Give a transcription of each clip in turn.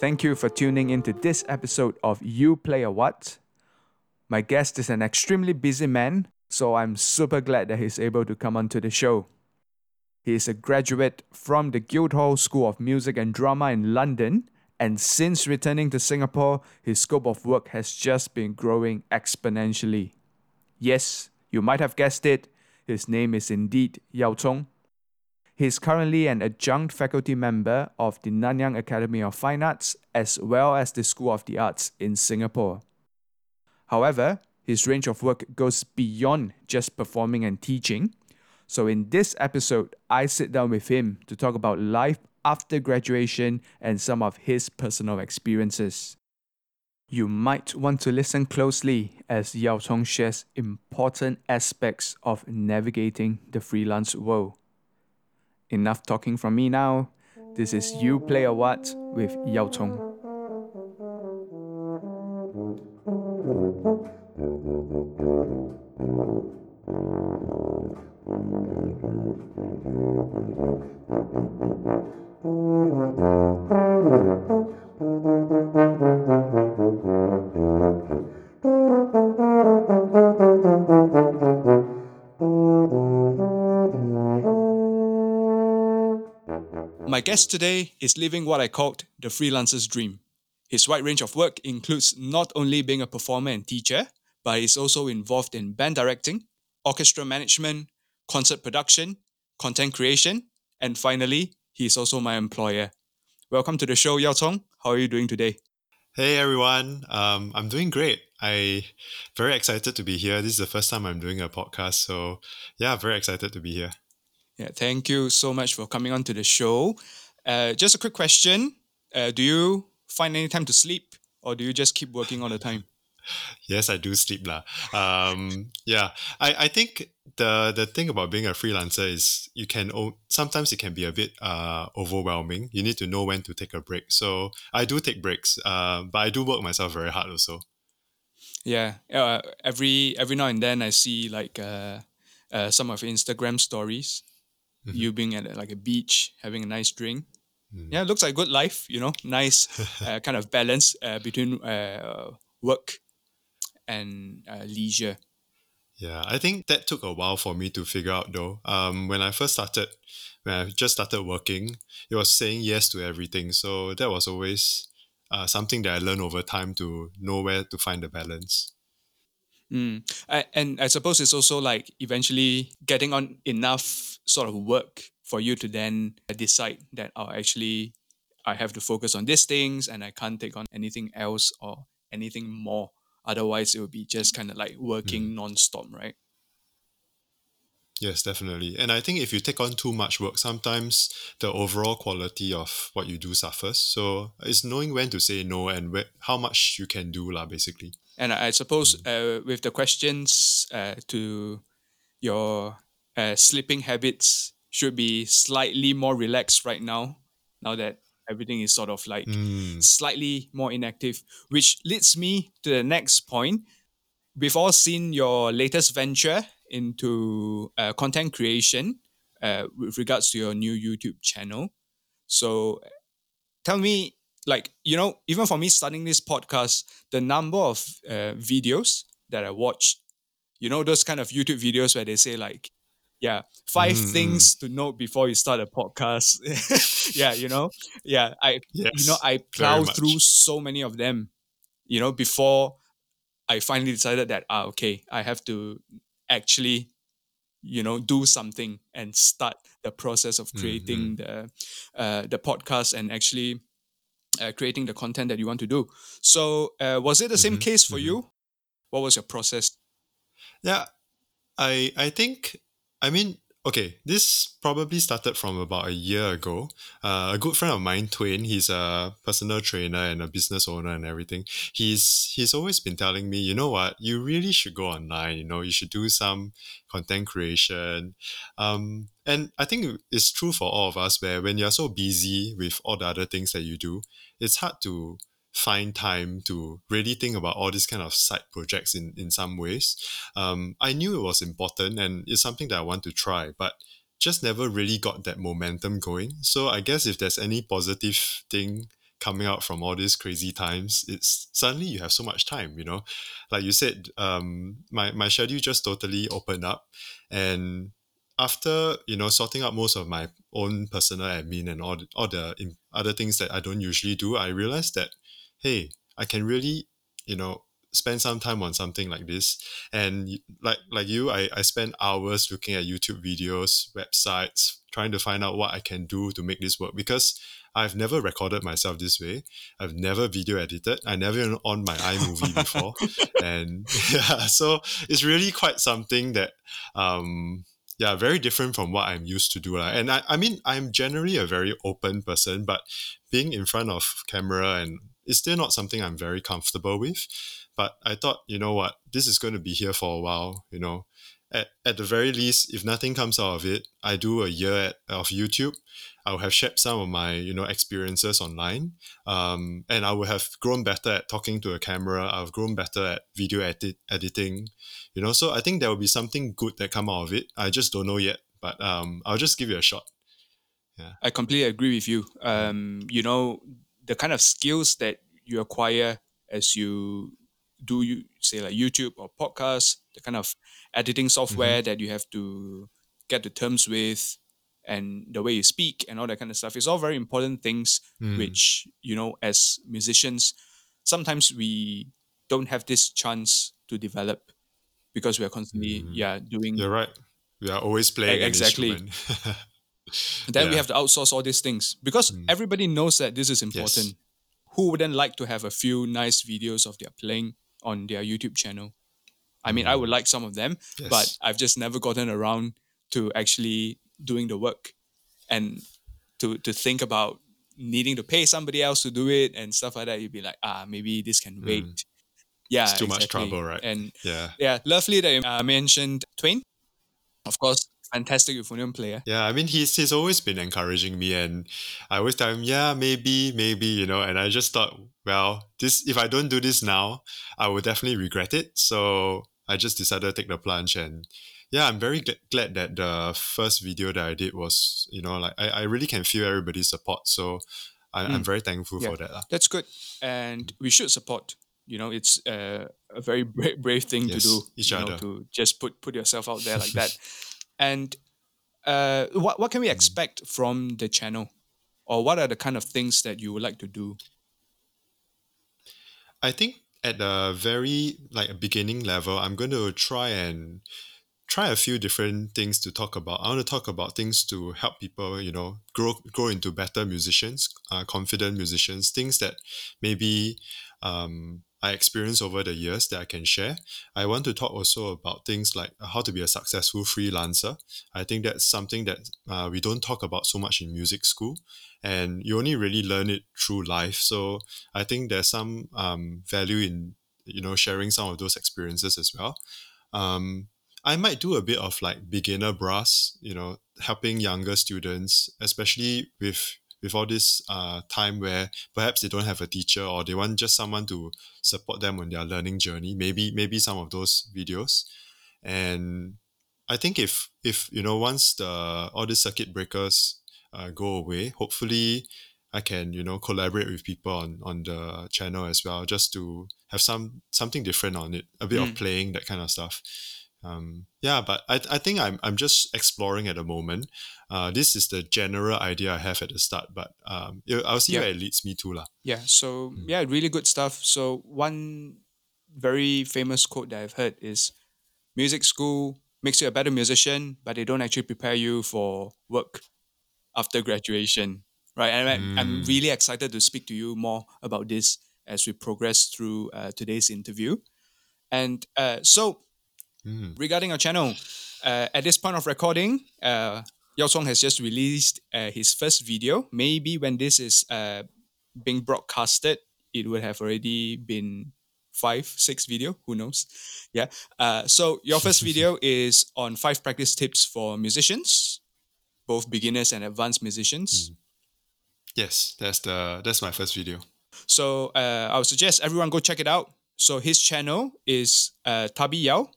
Thank you for tuning into this episode of You Play a What. My guest is an extremely busy man, so I'm super glad that he's able to come onto the show. He is a graduate from the Guildhall School of Music and Drama in London, and since returning to Singapore, his scope of work has just been growing exponentially. Yes, you might have guessed it, his name is indeed Yao Chong. He is currently an adjunct faculty member of the Nanyang Academy of Fine Arts as well as the School of the Arts in Singapore. However, his range of work goes beyond just performing and teaching. So, in this episode, I sit down with him to talk about life after graduation and some of his personal experiences. You might want to listen closely as Yao Chong shares important aspects of navigating the freelance world. Enough talking from me now. This is You Play a What with Yao Chong. My guest today is living what I called the freelancer's dream. His wide range of work includes not only being a performer and teacher, but he's also involved in band directing, orchestra management, concert production, content creation, and finally, he's also my employer. Welcome to the show, Yao Chong. How are you doing today? Hey everyone, um, I'm doing great. I very excited to be here. This is the first time I'm doing a podcast, so yeah, very excited to be here. Yeah, thank you so much for coming on to the show. Uh, just a quick question: uh, Do you find any time to sleep, or do you just keep working all the time? yes, I do sleep lah. Um, yeah, I, I think the the thing about being a freelancer is you can o- sometimes it can be a bit uh, overwhelming. You need to know when to take a break. So I do take breaks, uh, but I do work myself very hard also. Yeah, uh, every every now and then I see like uh, uh, some of Instagram stories. Mm-hmm. You being at like a beach, having a nice drink. Mm. Yeah, looks like good life. You know, nice uh, kind of balance uh, between uh, work and uh, leisure. Yeah, I think that took a while for me to figure out though. Um, when I first started, when I just started working, it was saying yes to everything. So that was always uh, something that I learned over time to know where to find the balance. Mm. I, and I suppose it's also like eventually getting on enough sort of work for you to then decide that oh actually I have to focus on these things and I can't take on anything else or anything more. Otherwise, it would be just kind of like working mm. non-stop, right? Yes, definitely. And I think if you take on too much work, sometimes the overall quality of what you do suffers. So it's knowing when to say no and where, how much you can do, lah, basically. And I suppose mm. uh, with the questions uh, to your uh, sleeping habits should be slightly more relaxed right now, now that everything is sort of like mm. slightly more inactive, which leads me to the next point. We've all seen your latest venture into uh, content creation uh, with regards to your new YouTube channel. So tell me, like, you know, even for me starting this podcast, the number of uh, videos that I watched, you know, those kind of YouTube videos where they say, like, yeah five mm. things to note before you start a podcast yeah you know yeah i yes, you know i plow through so many of them you know before i finally decided that ah okay i have to actually you know do something and start the process of creating mm-hmm. the uh, the podcast and actually uh, creating the content that you want to do so uh, was it the same mm-hmm. case for mm-hmm. you what was your process yeah i i think I mean, okay, this probably started from about a year ago. Uh, a good friend of mine, Twain, he's a personal trainer and a business owner and everything. He's he's always been telling me, you know what, you really should go online. You know, you should do some content creation. Um, and I think it's true for all of us where when you're so busy with all the other things that you do, it's hard to find time to really think about all these kind of side projects in, in some ways. Um, I knew it was important and it's something that I want to try, but just never really got that momentum going. So I guess if there's any positive thing coming out from all these crazy times, it's suddenly you have so much time, you know. Like you said, um, my, my schedule just totally opened up and after you know sorting out most of my own personal admin and all all the other things that I don't usually do, I realized that hey, I can really, you know, spend some time on something like this. And like like you, I, I spend hours looking at YouTube videos, websites, trying to find out what I can do to make this work because I've never recorded myself this way. I've never video edited. I never on my iMovie before. and yeah, so it's really quite something that um yeah, very different from what I'm used to do. And I, I mean, I'm generally a very open person, but being in front of camera and it's still not something I'm very comfortable with. But I thought, you know what, this is going to be here for a while, you know. At, at the very least, if nothing comes out of it, I do a year at, of YouTube. I will have shared some of my, you know, experiences online. Um, and I will have grown better at talking to a camera. I've grown better at video edit, editing, you know. So I think there will be something good that come out of it. I just don't know yet, but um, I'll just give it a shot. Yeah. I completely agree with you. Um, you know, the kind of skills that you acquire as you do you say like YouTube or podcast, the kind of editing software mm-hmm. that you have to get the terms with and the way you speak and all that kind of stuff is all very important things mm. which you know as musicians sometimes we don't have this chance to develop because we are constantly mm. yeah doing you're right we are always playing exactly then yeah. we have to outsource all these things because mm. everybody knows that this is important. Yes. Who wouldn't like to have a few nice videos of their playing on their YouTube channel? I mean, I would mm. like some of them, yes. but I've just never gotten around to actually doing the work and to to think about needing to pay somebody else to do it and stuff like that. You'd be like, ah, maybe this can wait. Mm. Yeah, it's too exactly. much trouble, right? And yeah, yeah, lovely that you uh, mentioned Twain. Of course, fantastic euphonium player. Yeah, I mean he's he's always been encouraging me, and I always tell him, yeah, maybe, maybe, you know. And I just thought, well, this if I don't do this now, I will definitely regret it. So I just decided to take the plunge, and yeah, I'm very gl- glad that the first video that I did was, you know, like I, I really can feel everybody's support. So I, am mm. very thankful yeah, for that. That's good, and we should support you know it's uh, a very brave, brave thing yes, to do each other know, to just put put yourself out there like that And uh, what what can we expect from the channel, or what are the kind of things that you would like to do? I think at the very like beginning level, I'm going to try and try a few different things to talk about. I want to talk about things to help people, you know, grow grow into better musicians, uh, confident musicians. Things that maybe um, I experienced over the years that I can share. I want to talk also about things like how to be a successful freelancer. I think that's something that uh, we don't talk about so much in music school, and you only really learn it through life. So I think there's some um, value in you know sharing some of those experiences as well. Um, I might do a bit of like beginner brass, you know, helping younger students, especially with with all this uh, time where perhaps they don't have a teacher or they want just someone to support them on their learning journey maybe maybe some of those videos and i think if if you know once the all the circuit breakers uh, go away hopefully i can you know collaborate with people on on the channel as well just to have some something different on it a bit mm. of playing that kind of stuff um, yeah, but I, I think I'm, I'm just exploring at the moment. Uh, this is the general idea I have at the start, but um, I'll see yeah. where it leads me to. La. Yeah, so mm. yeah, really good stuff. So, one very famous quote that I've heard is music school makes you a better musician, but they don't actually prepare you for work after graduation. Right. And mm. I'm really excited to speak to you more about this as we progress through uh, today's interview. And uh, so, Mm. regarding our channel, uh, at this point of recording, uh, Yao Chong has just released uh, his first video. Maybe when this is uh, being broadcasted, it would have already been five, six video. Who knows? Yeah. Uh, so your first video is on five practice tips for musicians, both beginners and advanced musicians. Yes, that's the that's my first video. So uh, I would suggest everyone go check it out. So his channel is uh, Tubby Yao,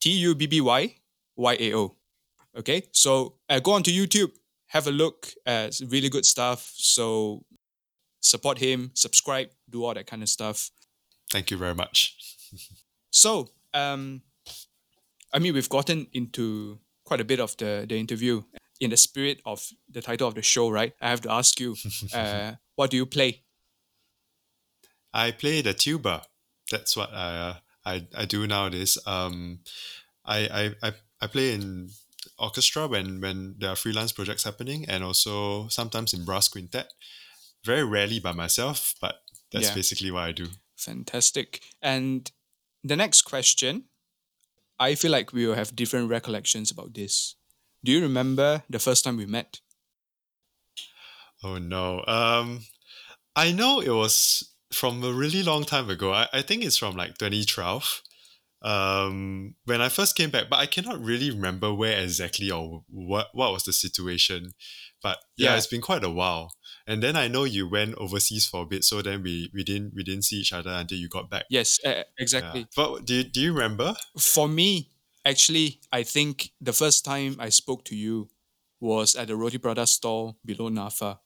T U B B Y Y A O. Okay, so uh, go onto YouTube, have a look. Uh, it's really good stuff. So support him, subscribe, do all that kind of stuff. Thank you very much. So, um, I mean, we've gotten into quite a bit of the, the interview. In the spirit of the title of the show, right? I have to ask you, uh, what do you play? I play the tuba. That's what I uh, I, I do nowadays. Um, I, I, I, I play in orchestra when, when there are freelance projects happening and also sometimes in brass quintet. Very rarely by myself, but that's Yeah. basically what I do. Fantastic. And the next question, I feel like we will have different recollections about this. Do you remember the first time we met? Oh no. Um, I know it was from a really long time ago. I, I think it's from like 2012. Um, when I first came back, but I cannot really remember where exactly or what what was the situation. But yeah, Yeah. it's been quite a while. And then I know you went overseas for a bit, so then we, we didn't we didn't see each other until you got back. Yes, uh, Yeah. exactly. But do you, do you remember? For me, actually, I think the first time I spoke to you was at the Roti Prata store below NAFA.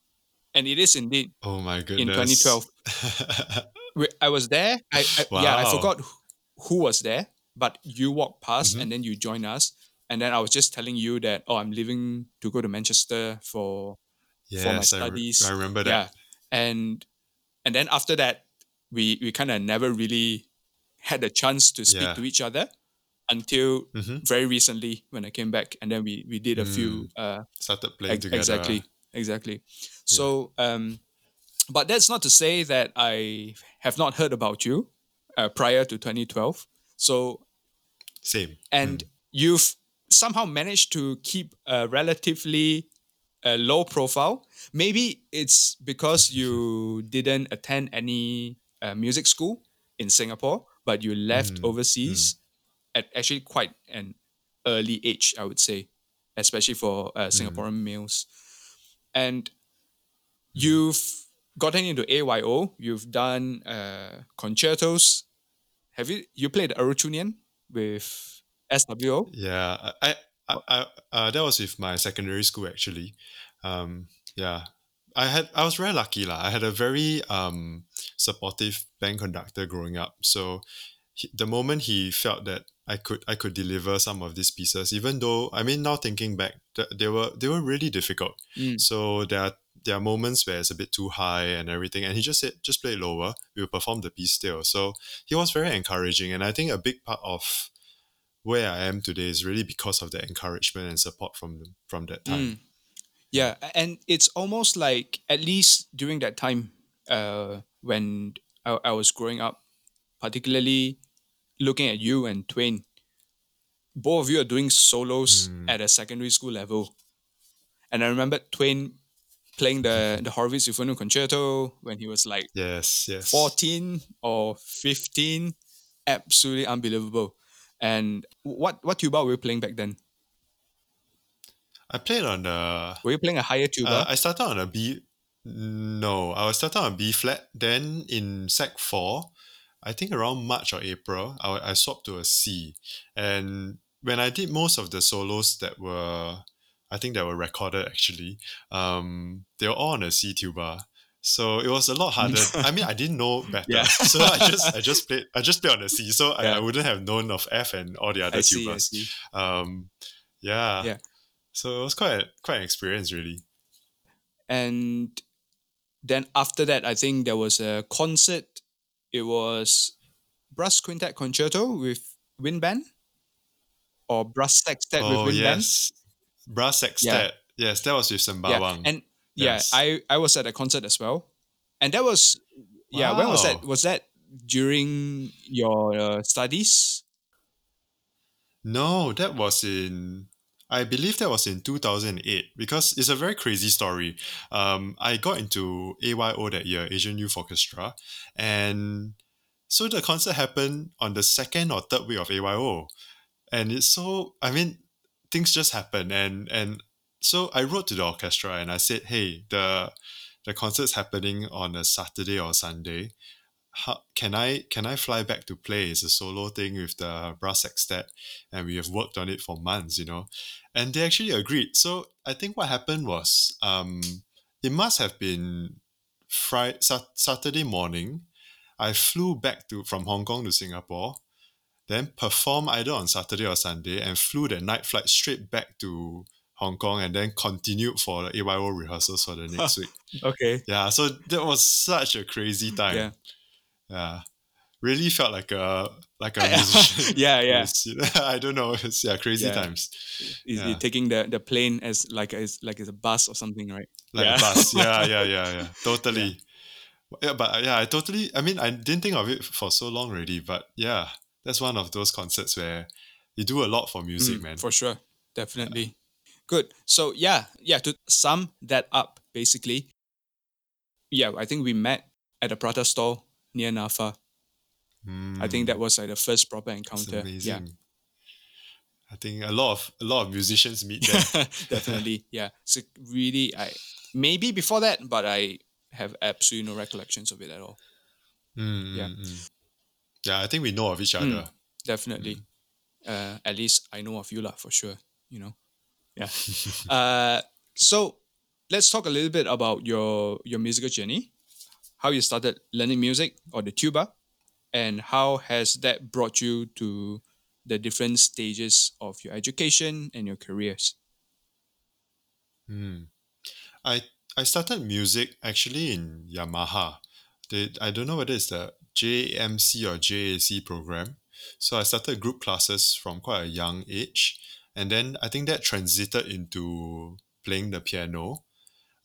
And it is indeed Oh my goodness. in 2012. I was there. I, I yeah, I forgot who- was there, but you walked past Mhm. and then you joined us. And then I was just telling you that oh, I'm leaving to go to Manchester for for my yes, I, re- studies. I remember that. yeah, and and then after that, we we kind of never really had the chance to speak Yeah. to each other until hmm very recently when I came back, and then we we did a few uh, Started playing together. Exactly, exactly. So, um, but that's not to say that I have not heard about you uh, prior to 2012. So, Same. and Mm. you've somehow managed to keep a relatively uh, low profile. Maybe it's because you didn't attend any uh, music school in Singapore, but you left Mm, overseas at actually quite an early age, I would say, especially for uh, Singaporean males. And you've gotten into AYO. You've done uh, concertos. Have you you played Arutiunian with SWO? Yeah, I, I, I uh, that was with my secondary school actually. Um, yeah, I had I was very lucky lah. I had a very um supportive band conductor growing up. So he, the moment he felt that I could I could deliver some of these pieces, even though I mean now thinking back, th- they were they were really difficult. Mm. So there are there are moments where it's a bit too high and everything, and he just said just play lower. We'll perform the piece still. So he was very encouraging, and I think a big part of where I am today is really because of the encouragement and support from from that time. Mm. Yeah, and it's almost like at least during that time, uh, when I, I was growing up, particularly looking at you and Twain, both of you are doing solos Mm. at a secondary school level, and I remember Twain playing the the Horovitz Euphonium Concerto when he was like Yes, yes. 14 or 15 absolutely unbelievable and what what tuba were you playing back then I played on the. were you playing a higher tuba Uh, I started on a B. No, I was started on B flat. Then in Sec four, I think around March or April, I, I swapped to a C. And when I did most of the solos that were, I think that were recorded actually, um, they were all on a C tuba. So it was a lot harder. I mean, I didn't know better, Yeah. so I just I just played I just played on the C. So I, Yeah. I wouldn't have known of F and all the other I see, I tubas. see. Um, yeah. Yeah. So it was quite a, quite an experience, really. and then after that i think there was a concert it was brass quintet concerto with wind band or brass sextet with oh wind band yes, brass sextet. Yes, that was with yeah Sembawang. and yeah Yes. i i was at a concert as well and that was yeah when was that was that during your uh, studies No, that was in. I believe that was in 2008 because it's a very crazy story. Um, I got into AYO that year, Asian Youth Orchestra, and so the concert happened on the second or third week of AYO, and it's so. I mean, things just happen, and and so I wrote to the orchestra and I said, hey, the the concert's happening on a Saturday or Sunday how, can I can I fly back to play? It's a solo thing with the brass sextet, and we have worked on it for months, you know. And they actually agreed. So I think what happened was, um, it must have been Friday, Saturday morning. I flew back to from Hong Kong to Singapore, then performed either on Saturday or Sunday, and flew the night flight straight back to Hong Kong, and then continued for the AYO rehearsals for the next week. Okay. Yeah, so that was such a crazy time. Yeah. Yeah. Really felt like a like a musician. yeah, yeah. I don't know. It's yeah, crazy Yeah. times. Is Yeah. taking the, the plane as like a, as like it's a bus or something, right? Like Yeah. a bus. Yeah, yeah, yeah, yeah. Totally. Yeah. but uh, yeah, I totally. I mean, I didn't think of it for so long already, but yeah, that's one of those concerts where you do a lot for music, Mm, man. For sure. Definitely. Good. So yeah, yeah, to sum that up, basically, yeah, I think we met at a prata stall near Nafa. I think that was like the first proper Mm, encounter. Yeah. I think a lot of a lot of musicians meet there. Definitely. Yeah. So really I maybe before that, but I have absolutely no recollections of it at all. Mm, Yeah. mm, mm. Yeah, I think we know of each Mm. other. Definitely. Uh, at least I know of you lah for sure. You know. Yeah. uh, so let's talk a little bit about your your musical journey. How you started learning music or the tuba, and how has that brought you to the different stages of your education and your careers? Hmm. I I started music actually in Yamaha. They, I don't know whether it's the JMC or JAC program. So I started group classes from quite a young age, and then I think that transited into playing the piano.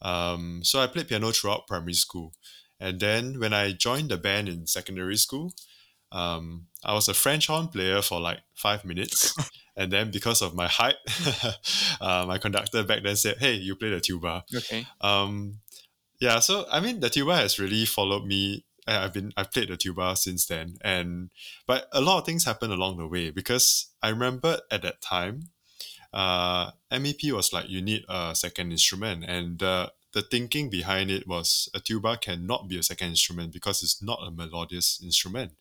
Um, so I played piano throughout primary school, and then when I joined the band in secondary school, um, I was a French horn player for like five minutes, and then because of my height, uh, my conductor back then said, "Hey, you play the tuba." Okay. Um, yeah, so I mean, the tuba has really followed me. I've been I've played the tuba since then, and but a lot of things happened along the way because I remember at that time, uh, MEP was like you need a second instrument, and the the thinking behind it was a tuba cannot be a second instrument because it's not a melodious instrument.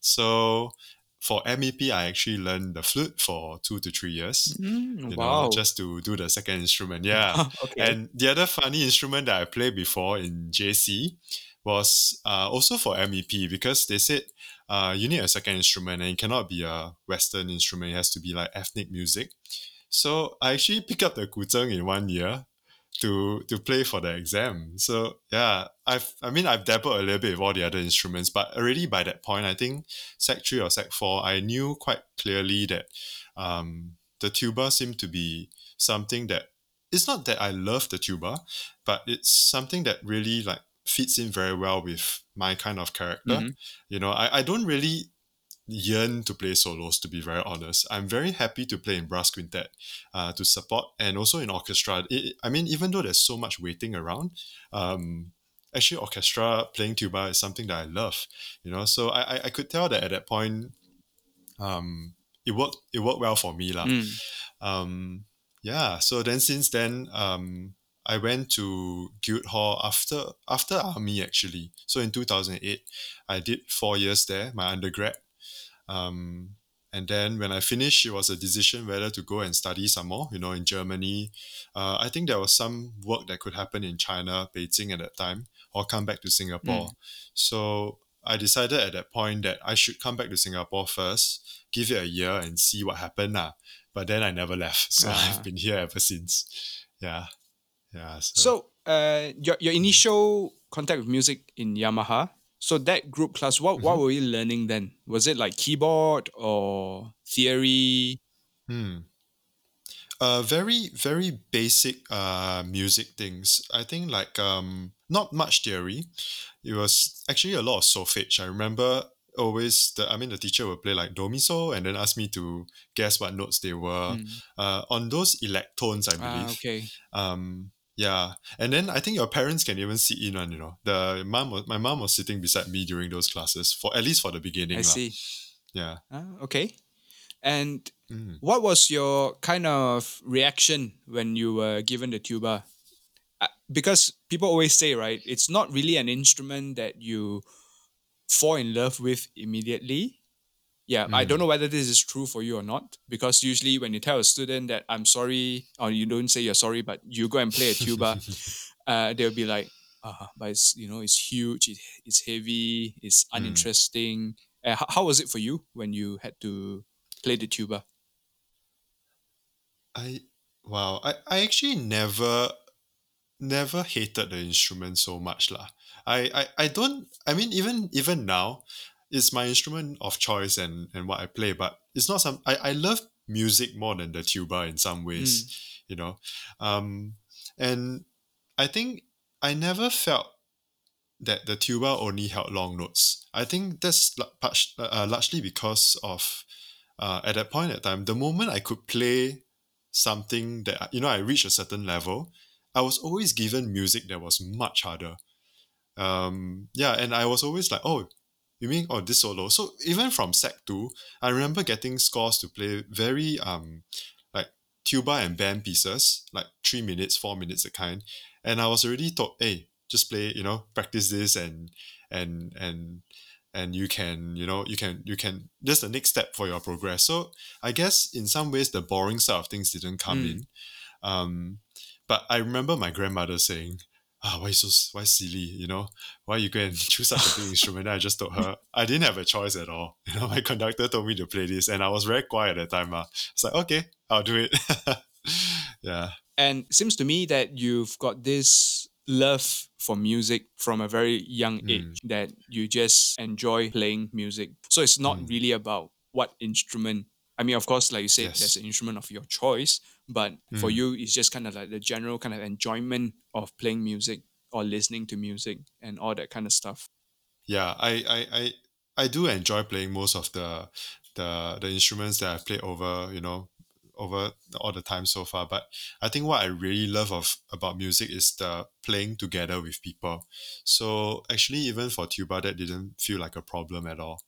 So for MEP, I actually learned the flute for two to three years. Mm, You wow. know, just to do the second instrument. Yeah. okay. And the other funny instrument that I played before in JC was uh, also for MEP because they said uh, you need a second instrument and it cannot be a Western instrument. It has to be like ethnic music. So I actually picked up the guzheng in one year to to play for the exam. So yeah, I've I mean I've dabbled a little bit with all the other instruments, but already by that point, I think Sec three or Sec four, I knew quite clearly that um, the tuba seemed to be something that it's not that I love the tuba, but it's something that really like fits in very well with my kind of character. Mhm. You know, I, I don't really yearn to play solos to be very honest. I'm very happy to play in brass quintet uh, to support and also in orchestra. It, I mean, even though there's so much waiting around, um, actually orchestra playing tuba is something that I love. You know, so I, I, I could tell that at that point, um, it worked it worked well for me lah Mm. um, yeah, so then since then, um, I went to Guildhall after after army actually. So in two thousand eight, I did four years there, my undergrad. Um, and then when I finished, it was a decision whether to go and study some more. You know, in Germany, uh, I think there was some work that could happen in China, Beijing at that time, or come back to Singapore. So I decided at that point that I should come back to Singapore first, give it a year and see what happened. Lah. But then I never left. So Ah. I've been here ever since. Yeah. Yeah. So, So, uh, your your initial contact with music in Yamaha. So that group class, what what Mm-hmm. were you learning then? Was it like keyboard or theory? hmm. Uh, very, very basic uh, music things. I think like um, not much theory. It was actually a lot of solfege. I remember always the I mean the teacher would play like do mi so and then ask me to guess what notes they were Mm. uh, on those electones I believe. Ah, okay. Um, yeah, and then I think your parents can even sit in on you know the mom was, my mom was sitting beside me during those classes for at least for the beginning. I lah. see. Yeah. Ah, okay. And Mm. what was your kind of reaction when you were given the tuba? Uh, because people always say, right, it's not really an instrument that you fall in love with immediately. Yeah, I don't know whether this is true for you or not. Because usually, when you tell a student that I'm sorry, or you don't say you're sorry, but you go and play a tuba, uh, they'll be like, ah, but it's you know, it's huge, it, it's heavy, it's uninteresting. Uh, how, how was it for you when you had to play the tuba? I wow. I, I actually never never hated the instrument so much lah. I, I I don't I mean even even now it's my instrument of choice and and what I play but it's not some I, I love music more than the tuba in some ways you know? Um and I think I never felt that the tuba only held long notes. I think that's part- uh, largely because of uh, at that point at time the moment I could play something that you know I reached a certain level I was always given music that was much harder. Um, yeah, and I was always like, oh, you mean oh this solo? So even from Sec two, I remember getting scores to play very um like tuba and band pieces, like three minutes, four minutes a kind, and I was already told, hey, just play, you know, practice this and and and and you can you know you can you can that's the next step for your progress so i guess in some ways the boring side of things didn't come Mm. in um but I remember my grandmother saying, ah, why so why silly, you know? Why you go and choose such a big instrument? And I just told her I didn't have a choice at all. You know, my conductor told me to play this and I was very quiet at the time. Uh. It's like, okay, I'll do it. yeah. And it seems to me that you've got this love for music from a very young Mm. age that you just enjoy playing music. So it's not Mm. really about what instrument. I mean, of course, like you said, Yes. there's an instrument of your choice, but for Mm. you, it's just kind of like the general kind of enjoyment of playing music or listening to music and all that kind of stuff. yeah I, I i i do enjoy playing most of the the the instruments that i've played over you know over all the time so far but i think what i really love of about music is the playing together with people so actually even for tuba that didn't feel like a problem at all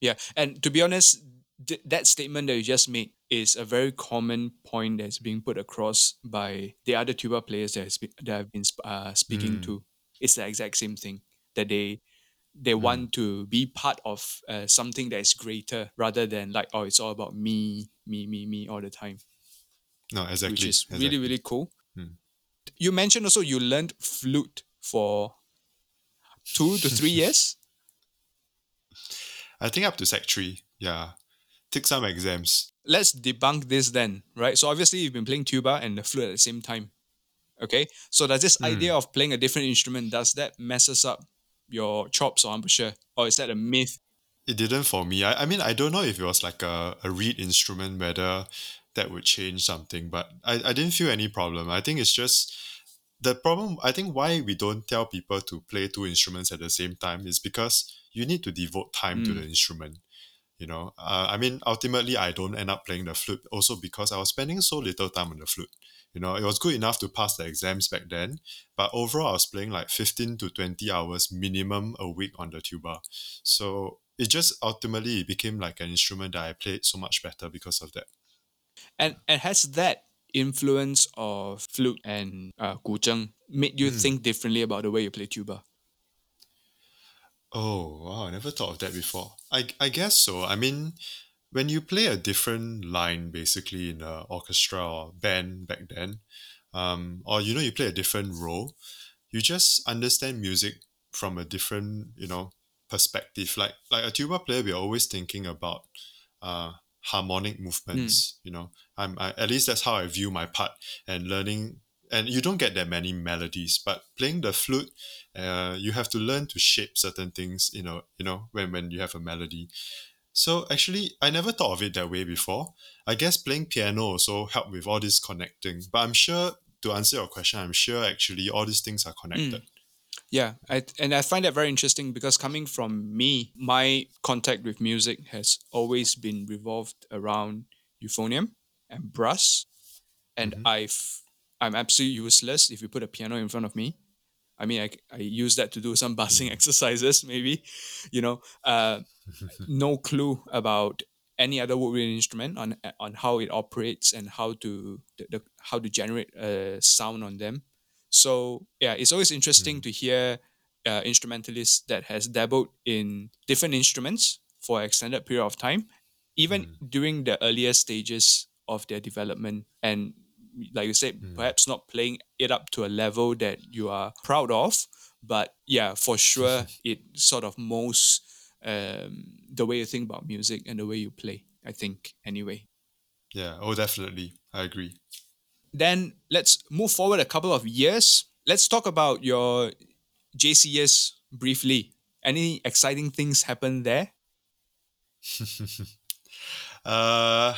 Yeah, and to be honest, th- that statement that you just made is a very common point that's being put across by the other tuba players that, has been, that I've been uh, speaking Mm. to. It's the exact same thing that they they want to be part of uh, something that is greater rather than like oh it's all about me me me me all the time no exactly which is exactly. really really cool Mm. you mentioned also you learned flute for two to three years i think up to sec 3 yeah take some exams let's debunk this then, right? So obviously you've been playing tuba and the flute at the same time. Okay. So does this idea of playing a different instrument, does that messes up your chops or embouchure? Or is that a myth? it didn't for me. I, I mean, I don't know if it was like a, a reed instrument, whether that would change something, but I, I didn't feel any problem. I think it's just the problem. I think why we don't tell people to play two instruments at the same time is because you need to devote time to Mm. the instrument. You know, uh, I mean, ultimately, I don't end up playing the flute also because I was spending so little time on the flute. You know, it was good enough to pass the exams back then, but overall, I was playing like 15 to 20 hours minimum a week on the tuba. So it just ultimately became like an instrument that I played so much better because of that. And and has that influence of flute and uh, guzheng made you think differently about the way you play tuba? Oh, wow, I never thought of that before. I, I guess so. I mean, when you play a different line basically in an orchestra or band back then, um, or you know, you play a different role, you just understand music from a different, you know, perspective. Like like a tuba player, we're always thinking about uh harmonic movements, you know. I'm I, at least that's how I view my part and learning and you don't get that many melodies, but playing the flute uh, you have to learn to shape certain things you know you know when when you have a melody. So actually i never thought of it that way before. I guess playing piano also helped with all this connecting but i'm sure to answer your question i'm sure actually all these things are connected. Yeah, I, and I find that very interesting because coming from me, my contact with music has always been revolved around euphonium and brass, and Mhm. I've I'm absolutely useless if you put a piano in front of me. I mean, I, I use that to do some bassing Mm. exercises, maybe, you know, uh, no clue about any other woodwind instrument on on how it operates and how to the, the, how to generate a sound on them. So yeah, it's always interesting Mm. to hear uh, instrumentalists that has dabbled in different instruments for an extended period of time, even Mm. during the earlier stages of their development. And like you said, Mm. perhaps not playing it up to a level that you are proud of, but yeah, for sure, it sort of molds um, the way you think about music and the way you play. I think anyway. Yeah. Oh, definitely. I agree. Then let's move forward a couple of years. Let's talk about your JCS briefly. Any exciting things happen there? uh,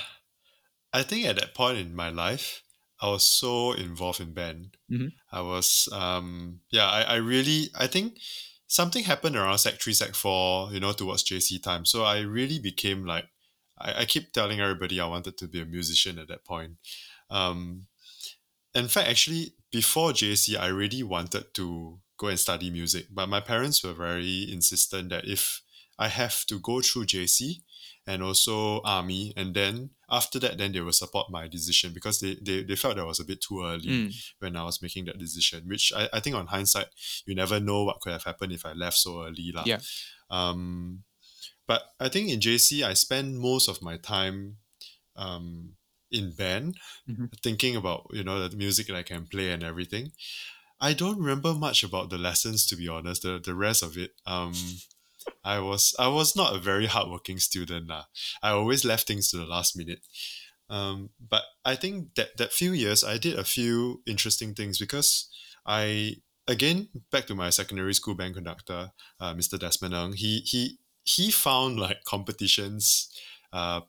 I think at that point in my life, I was so involved in band. Mhm. I was, um, yeah, I, I really, I think something happened around Sec 3, Sec 4, you know, towards JC time. So I really became like, I, I keep telling everybody I wanted to be a musician at that point. Um, in fact, actually, before JC, I really wanted to go and study music, but my parents were very insistent that if I have to go through JC and also army, and then after that, then they will support my decision because they, they, they felt that was a bit too early Mm. when I was making that decision, which I, I think on hindsight, you never know what could have happened if I left so early. lah. Yeah. Um, but I think in JC, I spend most of my time um, in band, Mhm. thinking about you know the music that I can play and everything. I don't remember much about the lessons to be honest. The the rest of it, um, I was I was not a very hardworking student lah. I always left things to the last minute. Um, but I think that that few years I did a few interesting things because I again back to my secondary school band conductor, uh, Mr. Desmond Ng. He he he found like competitions, uh,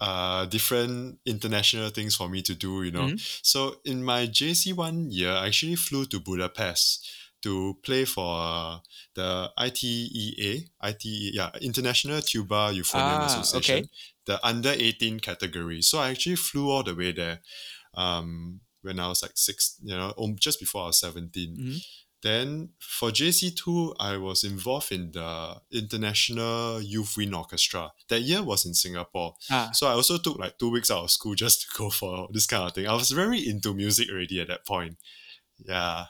uh, different international things for me to do. You know, Mhm. so in my JC one year, I actually flew to Budapest to play for uh, the ITEA, ITE, yeah, International Tuba Euphonium Ah, Association, okay. the under 18 category. So I actually flew all the way there um, when I was like six, you know, um, just before I was 17. Mhm. Then for JC2, I was involved in the International Youth Wind Orchestra. That year was in Singapore. Ah, So I also took like two weeks out of school just to go for this kind of thing. I was very into music already at that point. Yeah.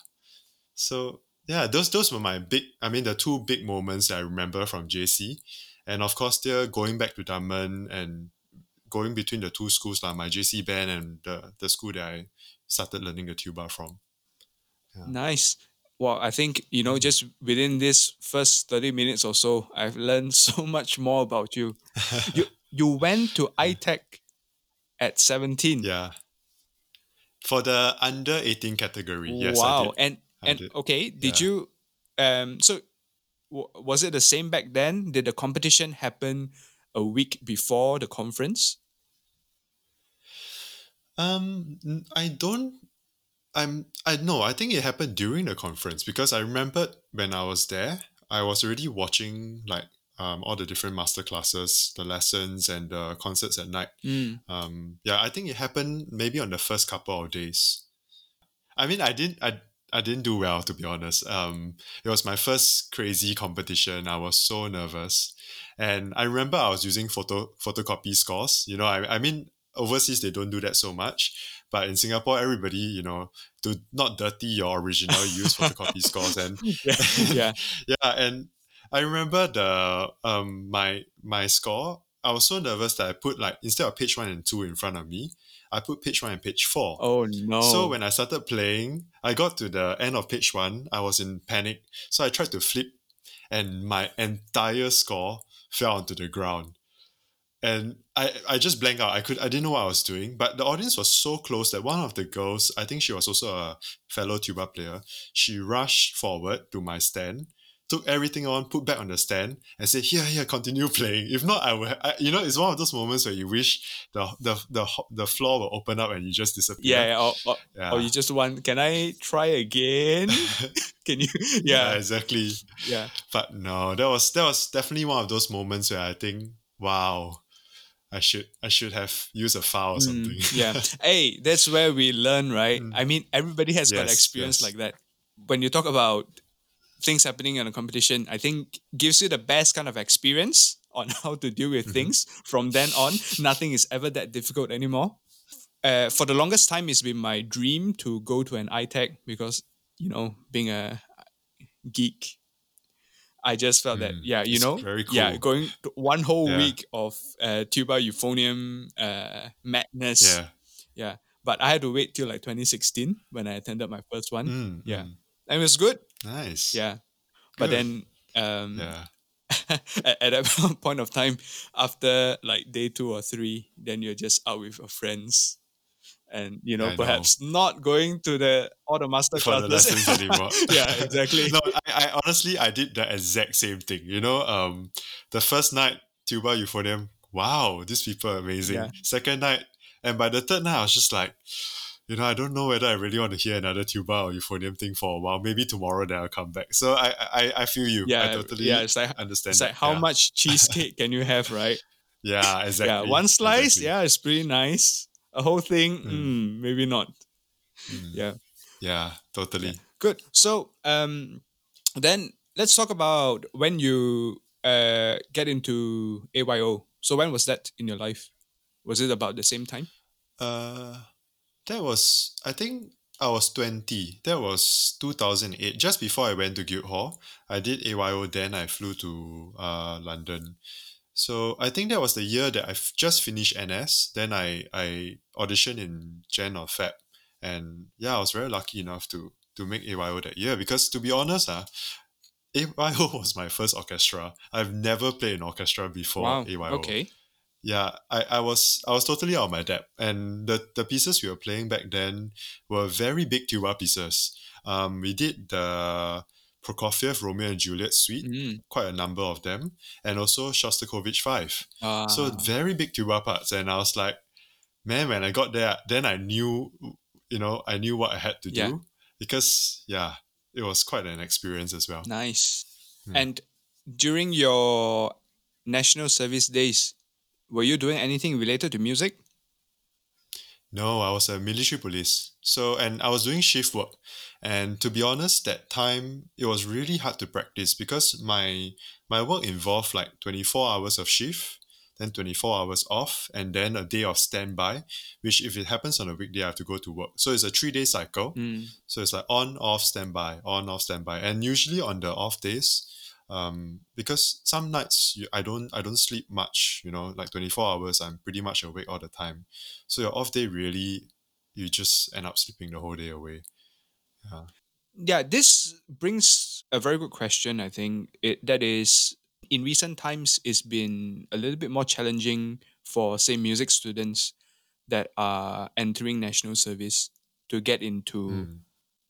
So yeah, those those were my big I mean the two big moments that I remember from JC. And of course still going back to Dunman and going between the two schools, like my JC band and the, the school that I started learning the tuba from. nice. Well, I think, you know, just within this first 30 minutes or so, I've learned so much more about you. You you went to ITEC at 17. yeah. For the under 18 category, yes, I wow. did. And and did. okay, did Yeah. you um so w- was it the same back then? Did the competition happen a week before the conference? Um, I don't. I'm. I know. I think it happened during the conference because I remembered when I was there, I was already watching like um all the different master classes, the lessons, and the concerts at night. Mm. Um, yeah, I think it happened maybe on the first couple of days. I mean, I didn't. I I didn't do well to be honest. Um, it was my first crazy competition. I was so nervous, and I remember I was using photo photocopy scores. You know, I I mean overseas they don't do that so much, but in Singapore everybody you know to not dirty your original use photocopy scores and Yeah. yeah. yeah and I remember the um my my score. I was so nervous that I put like instead of page one and two in front of me, I put page one and page four. Oh no. So when I started playing, I got to the end of page one. I was in panic, so I tried to flip, and my entire score fell onto the ground. And I, I just blanked out. I could I didn't know what I was doing. But the audience was so close that one of the girls, I think she was also a fellow tuba player, she rushed forward to my stand took everything on, put back on the stand, and said, "Here, here, continue playing." If not, I would. I, you know, it's one of those moments where you wish the the the the floor will open up and you just disappear. Yeah, yeah, or, or, yeah. or you just want, can I try again? can you? Yeah, Yeah, exactly. yeah. But no, that was that was definitely one of those moments where I think, wow, I should I should have used a file or Mm, something. yeah. Hey, that's where we learn, right? Mm. I mean, everybody has got experience yes. like that. When you talk about things happening in a competition, I think gives you the best kind of experience on how to deal with Mhm. things. From then on, nothing is ever that difficult anymore. Uh, for the longest time, it's been my dream to go to an ITEC because, you know, being a geek, I just felt that, Mm, yeah, you know, very yeah, going to one whole Yeah. week of uh, tuba euphonium uh, madness. yeah. Yeah. But I had to wait till like 2016 when I attended my first one. Mm, Yeah. mm. And it was good. Nice. Yeah. But then um, Yeah. at, at that point of time, after like day two or three, then you're just out with your friends. And you know, I know. perhaps not going to the all the master For the classes lessons anymore. yeah, exactly. no, I, I honestly I did the exact same thing. You know, um, the first night tuba euphonium, wow, these people are amazing. Yeah. Second night, and by the third night, I was just like, you know, I don't know whether I really want to hear another tuba or euphonium thing for a while. Maybe tomorrow then I'll come back. So I I, I feel you. Yeah, I totally yeah. It's like understand. it's like how yeah. much cheesecake can you have, right? Yeah, exactly. Yeah, one slice, exactly. yeah, it's pretty nice. A whole thing, Mm. mm, maybe not. Mm. Yeah. Yeah, totally. Good. So um, then let's talk about when you uh get into AYO. So when was that in your life? Was it about the same time? Uh, that was I think I was twenty. That was two thousand eight. Just before I went to Guildhall, I did AYO. Then I flew to uh London. So I think that was the year that I f- just finished NS. Then I I auditioned in Jan or Feb, and yeah, I was very lucky enough to to make AYO that year. Because to be honest, ah, AYO was my first orchestra. I've never played an orchestra before wow. AYO Okay. Yeah I, I was i was totally out of my depth and the, the pieces we were playing back then were very big tuba pieces um, we did the prokofiev romeo and juliet suite Mm. quite a number of them and also shostakovich 5 Ah. so very big tuba parts and i was like man when i got there then i knew you know i knew what i had to Yeah. do because yeah it was quite an experience as well nice. Hmm. And during your national service days, were you doing anything related to music? No, I was a military police. So, and I was doing shift work. And to be honest, that time it was really hard to practice because my my work involved like 24 hours of shift, then 24 hours off, and then a day of standby, which if it happens on a weekday, I have to go to work. So it's a three day cycle. Mm. So it's like on, off, standby, on, off, standby. And usually on the off days, um, because some nights you, I don't I don't sleep much, you know, like 24 hours, I'm pretty much awake all the time. So your off day really you just end up sleeping the whole day away. Yeah, Yeah, this brings a very good question. I think it that is in recent times it's been a little bit more challenging for say music students that are entering national service to get into Mm.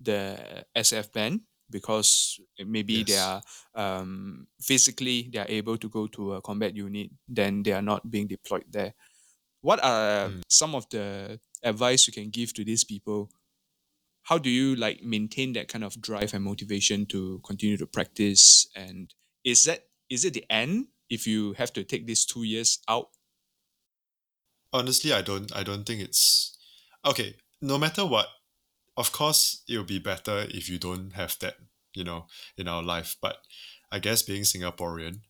the SAF band because maybe they are um, physically they are able to go to a combat unit, then they are not being deployed there. What are Mm. some of the advice you can give to these people? How do you like maintain that kind of drive and motivation to continue to practice? And is that is it the end if you have to take these two years out? Honestly, I don't I don't think it's okay. No matter what, of course it will be better if you don't have that, you know, in our life. But I guess being Singaporean,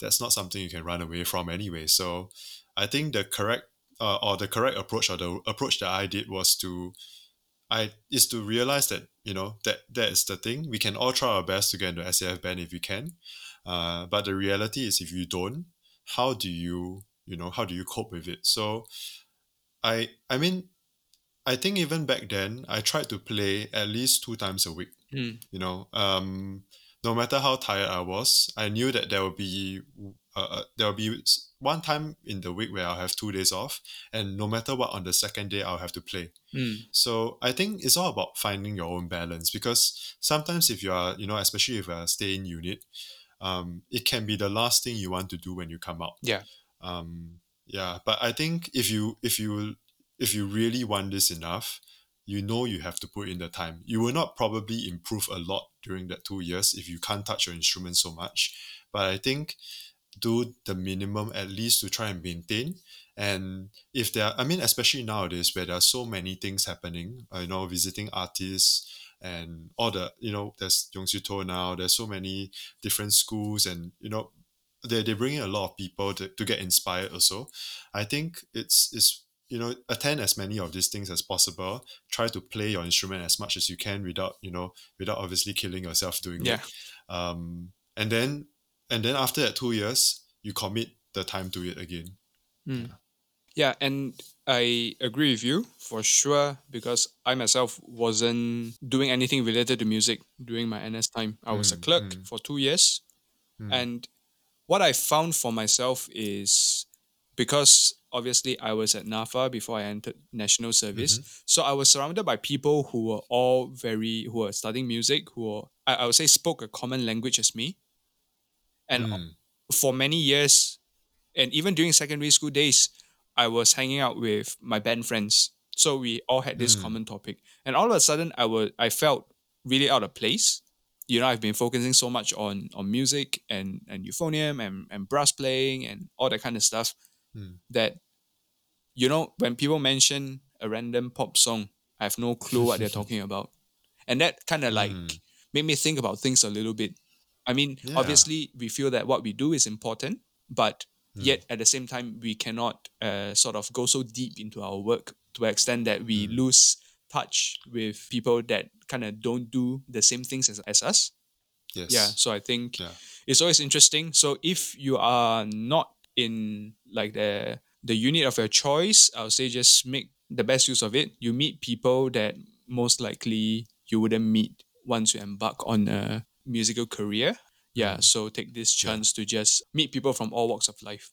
that's not something you can run away from anyway. So I think the correct uh, or the correct approach or the approach that I did was to I is to realize that you know that that is the thing. We can all try our best to get into SAF band if we can, uh, but the reality is if you don't, how do you you know how do you cope with it? So, I I mean, I think even back then I tried to play at least two times a week. Mm. You know, um, no matter how tired I was, I knew that there would be uh, uh, there will be one time in the week where I'll have two days off, and no matter what, on the second day I'll have to play. Mm. So I think it's all about finding your own balance because sometimes if you are, you know, especially if you are staying unit, um, it can be the last thing you want to do when you come out. Yeah. Um, yeah, but I think if you if you if you really want this enough, you know you have to put in the time. You will not probably improve a lot during that two years if you can't touch your instrument so much. But I think do the minimum at least to try and maintain. And if there, are, I mean, especially nowadays where there are so many things happening, uh, you know, visiting artists and all the, you know, there's Yong To now. There's so many different schools, and you know, they they bring in a lot of people to, to get inspired. Also, I think it's it's you know attend as many of these things as possible try to play your instrument as much as you can without you know without obviously killing yourself doing Yeah. it um and then and then after that two years you commit the time to it again Mm. Yeah, and I agree with you for sure because I myself wasn't doing anything related to music during my NS time. I was a Mm, clerk mm. for two years. Mm. And what I found for myself is because obviously I was at NAFA before I entered national service. So I was surrounded by people who were all very, who were studying music, who were, I, I would say, spoke a common language as me. And Mm. for many years, and even during secondary school days, I was hanging out with my band friends. So we all had this Mm. common topic. And all of a sudden I was I felt really out of place. You know, I've been focusing so much on on music and, and euphonium and, and brass playing and all that kind of stuff Mm. that you know, when people mention a random pop song, I have no clue what they're talking about. And that kind of like Mm. made me think about things a little bit. I mean, Yeah. obviously, we feel that what we do is important, but Mm. yet at the same time, we cannot uh, sort of go so deep into our work to an extent that we Mm. lose touch with people that kind of don't do the same things as, as us. yes Yeah. So I think Yeah. it's always interesting. So if you are not in like the the unit of your choice, I'll say just make the best use of it. You meet people that most likely you wouldn't meet once you embark on a musical career. Yeah. Mm. So take this Yeah. chance to just meet people from all walks of life.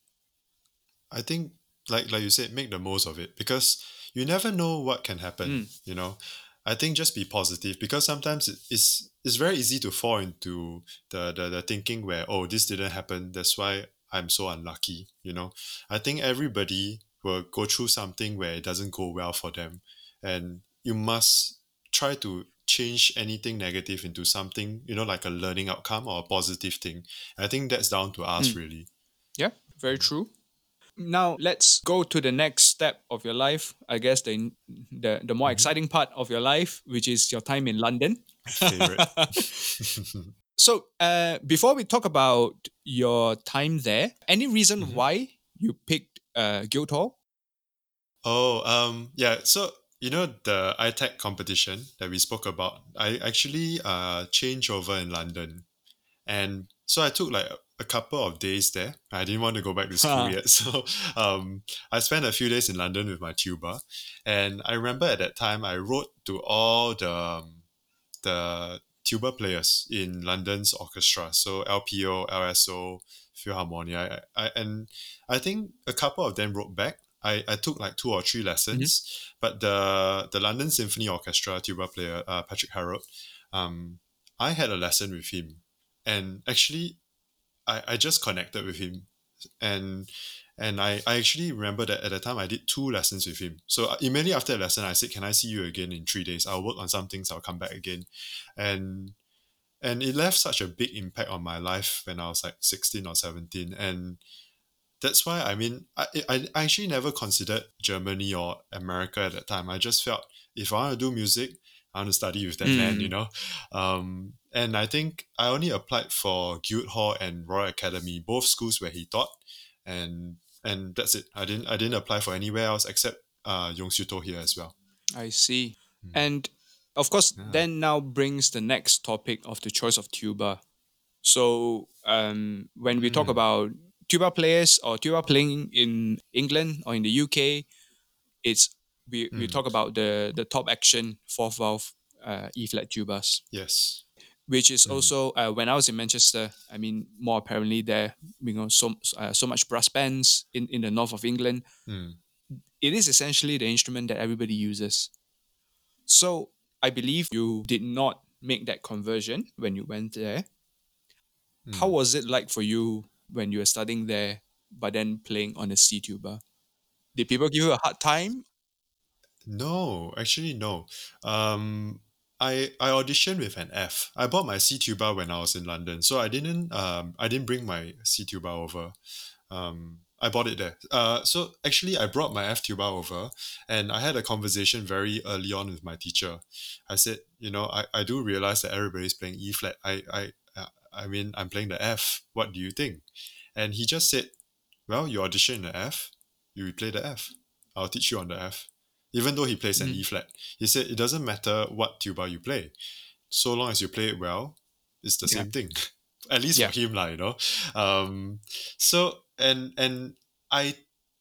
I think like like you said, make the most of it because you never know what can happen. Mm. You know, I think just be positive because sometimes it's it's very easy to fall into the, the the thinking where oh this didn't happen that's why I'm so unlucky. You know, I think everybody will go through something where it doesn't go well for them, and you must try to change anything negative into something you know like a learning outcome or a positive thing. I think that's down to us Mm. really. Yeah, very true. Now let's go to the next step of your life. I guess the the, the more exciting part of your life, which is your time in London. Favorite. so, uh, before we talk about your time there, any reason Mhm. why you picked uh, Guildhall? Oh, um, yeah. So you know the ITEC competition that we spoke about. I actually uh changed over in London, and so I took like a, a couple of days there. I didn't want to go back to school Huh. yet, so um, I spent a few days in London with my tuba, and I remember at that time I wrote to all the um, the tuba players in London's orchestra, so LPO, LSO, Philharmonia, I, I, and I think a couple of them wrote back. I, I took like two or three lessons, but the the London Symphony Orchestra tuba player uh, Patrick Harrild, um, I had a lesson with him, and actually, I, I just connected with him, and and I, I actually remember that at the time I did two lessons with him. So uh, immediately after the lesson, I said, "Can I see you again in three days? I'll work on some things. I'll come back again," and and it left such a big impact on my life when I was like sixteen or seventeen, and that's why I mean I, I I actually never considered Germany or America at that time. I just felt if I want to do music, I want to study with that man, Mm. you know. Um, and I think I only applied for Guildhall and Royal Academy, both schools where he taught, and and that's it. I didn't I didn't apply for anywhere else except uh Yong Siew here as well. I see. Mm. And of course, Yeah. then now brings the next topic of the choice of tuba. So um, when we talk Mm. about tuba players or tuba playing in England or in the UK, it's we, we Mm. talk about the the top action fourth valve uh, E flat tubas. Yes. Which is Mm. also uh, when I was in Manchester. I mean, more apparently there, you know, so uh, so much brass bands in in the north of England. Mm. It is essentially the instrument that everybody uses. So I believe you did not make that conversion when you went there. Mm. How was it like for you when you were studying there, but then playing on a C tuba? Did people give you a hard time? No, actually no. Um, I I auditioned with an F. I bought my C tuba when I was in London, so I didn't um I didn't bring my C tuba over. Um, I bought it there. Uh, so actually I brought my F tuba over, and I had a conversation very early on with my teacher. I said, you know, I, I do realize that everybody's playing E flat. I I uh, I mean I'm playing the F. What do you think? And he just said, well, you audition in the F, you play the F. I'll teach you on the F even though he plays an Mm. E flat. He said it doesn't matter what tuba you play, so long as you play it well, it's the Yeah. same thing. At least Yeah. for him, lah, you know. Um, so and and I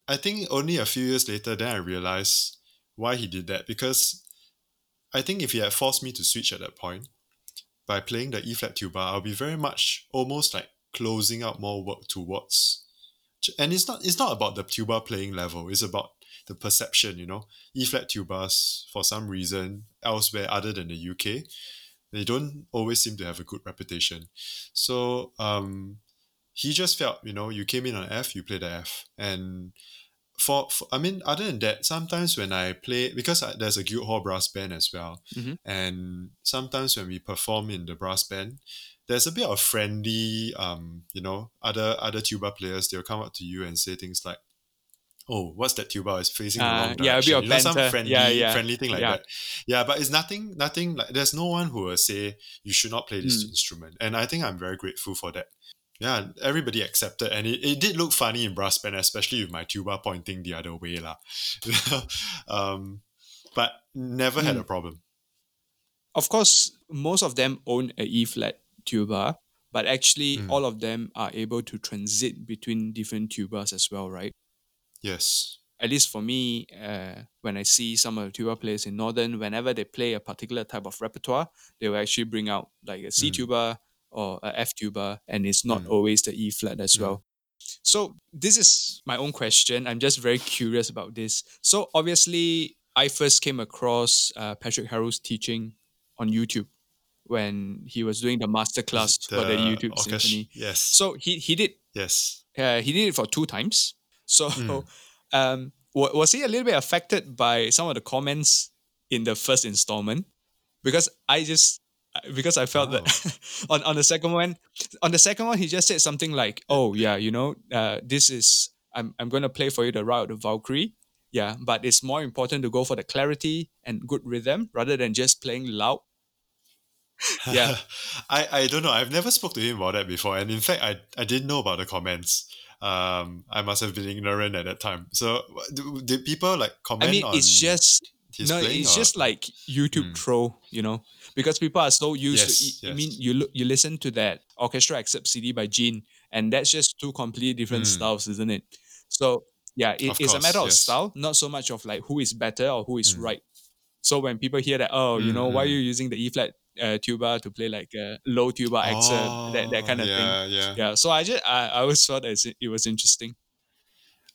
I think only a few years later then I realized why he did that because I think if he had forced me to switch at that point by playing the E flat tuba, I'll be very much almost like closing out more work towards. And it's not it's not about the tuba playing level. It's about the perception, you know. E flat tubas, for some reason, elsewhere other than the UK, they don't always seem to have a good reputation. So um, he just felt, you know, you came in on F, you play the F. And for, for I mean, other than that, sometimes when I play, because I, there's a Guildhall brass band as well, Mhm. and sometimes when we perform in the brass band, there's a bit of friendly, um, you know, other other tuba players, they'll come up to you and say things like, oh, what's that tuba? It's facing the wrong wrong yeah, a direction. bit of you know, some friendly, Yeah, yeah. friendly thing like Yeah. that. Yeah, but it's nothing, nothing like. There's no one who will say you should not play this Mm. instrument, and I think I'm very grateful for that. Yeah, everybody accepted, and it, it did look funny in brass band, especially with my tuba pointing the other way, lah. um, but never had Mm. a problem. Of course, most of them own a E flat tuba, but actually Mm. all of them are able to transit between different tubas as well, right? Yes. At least for me, uh, when I see some of the tuba players in Northern, whenever they play a particular type of repertoire, they will actually bring out like a C Mm. tuba or a F tuba, and it's not Mm. always the E flat as Mm. well. So this is my own question. I'm just very curious about this. So obviously, I first came across uh, Patrick Harrild's teaching on YouTube when he was doing the masterclass for the YouTube orchestra- symphony. Yes. So he he did yes. uh, he did it for two times. So Mm. um, wa- was he a little bit affected by some of the comments in the first installment? Because I just because I felt that on, on the second one, on the second one, he just said something like, "Oh yeah, you know, uh, this is I'm I'm going to play for you the route of Valkyrie." Yeah, but it's more important to go for the clarity and good rhythm rather than just playing loud. Yeah. I, I don't know. I've never spoke to him about that before, and in fact, I, I didn't know about the comments. Um, I must have been ignorant at that time. So, do, did people like comment? I mean, on it's just no, it's or- just like YouTube Hmm. troll, you know, because people are so used Yes, to. I yes. mean, you look, you listen to that orchestra except CD by Gene, and that's just two completely different Hmm. styles, isn't it? So yeah, it, it's a matter of yes. style, not so much of like who is better or who is Hmm. right. So when people hear that, oh, you know, why are you using the E flat uh, tuba to play like a low tuba accent, that that Oh, kind of yeah, thing. Yeah, Yeah. So I just I, I always thought that it was interesting.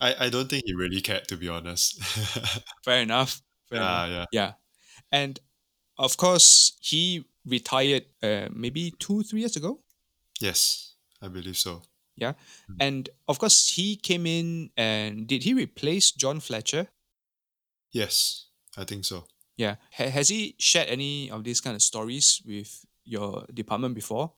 I, I don't think he really cared, to be honest. Fair enough. Fair enough. yeah, yeah. Yeah. And of course, he retired uh, maybe two, three years ago. Yes, I believe so. Yeah. And of course, he came in and did he replace John Fletcher? Yes, I think so. Yeah. Ha- has he shared any of these kind of stories with your department before?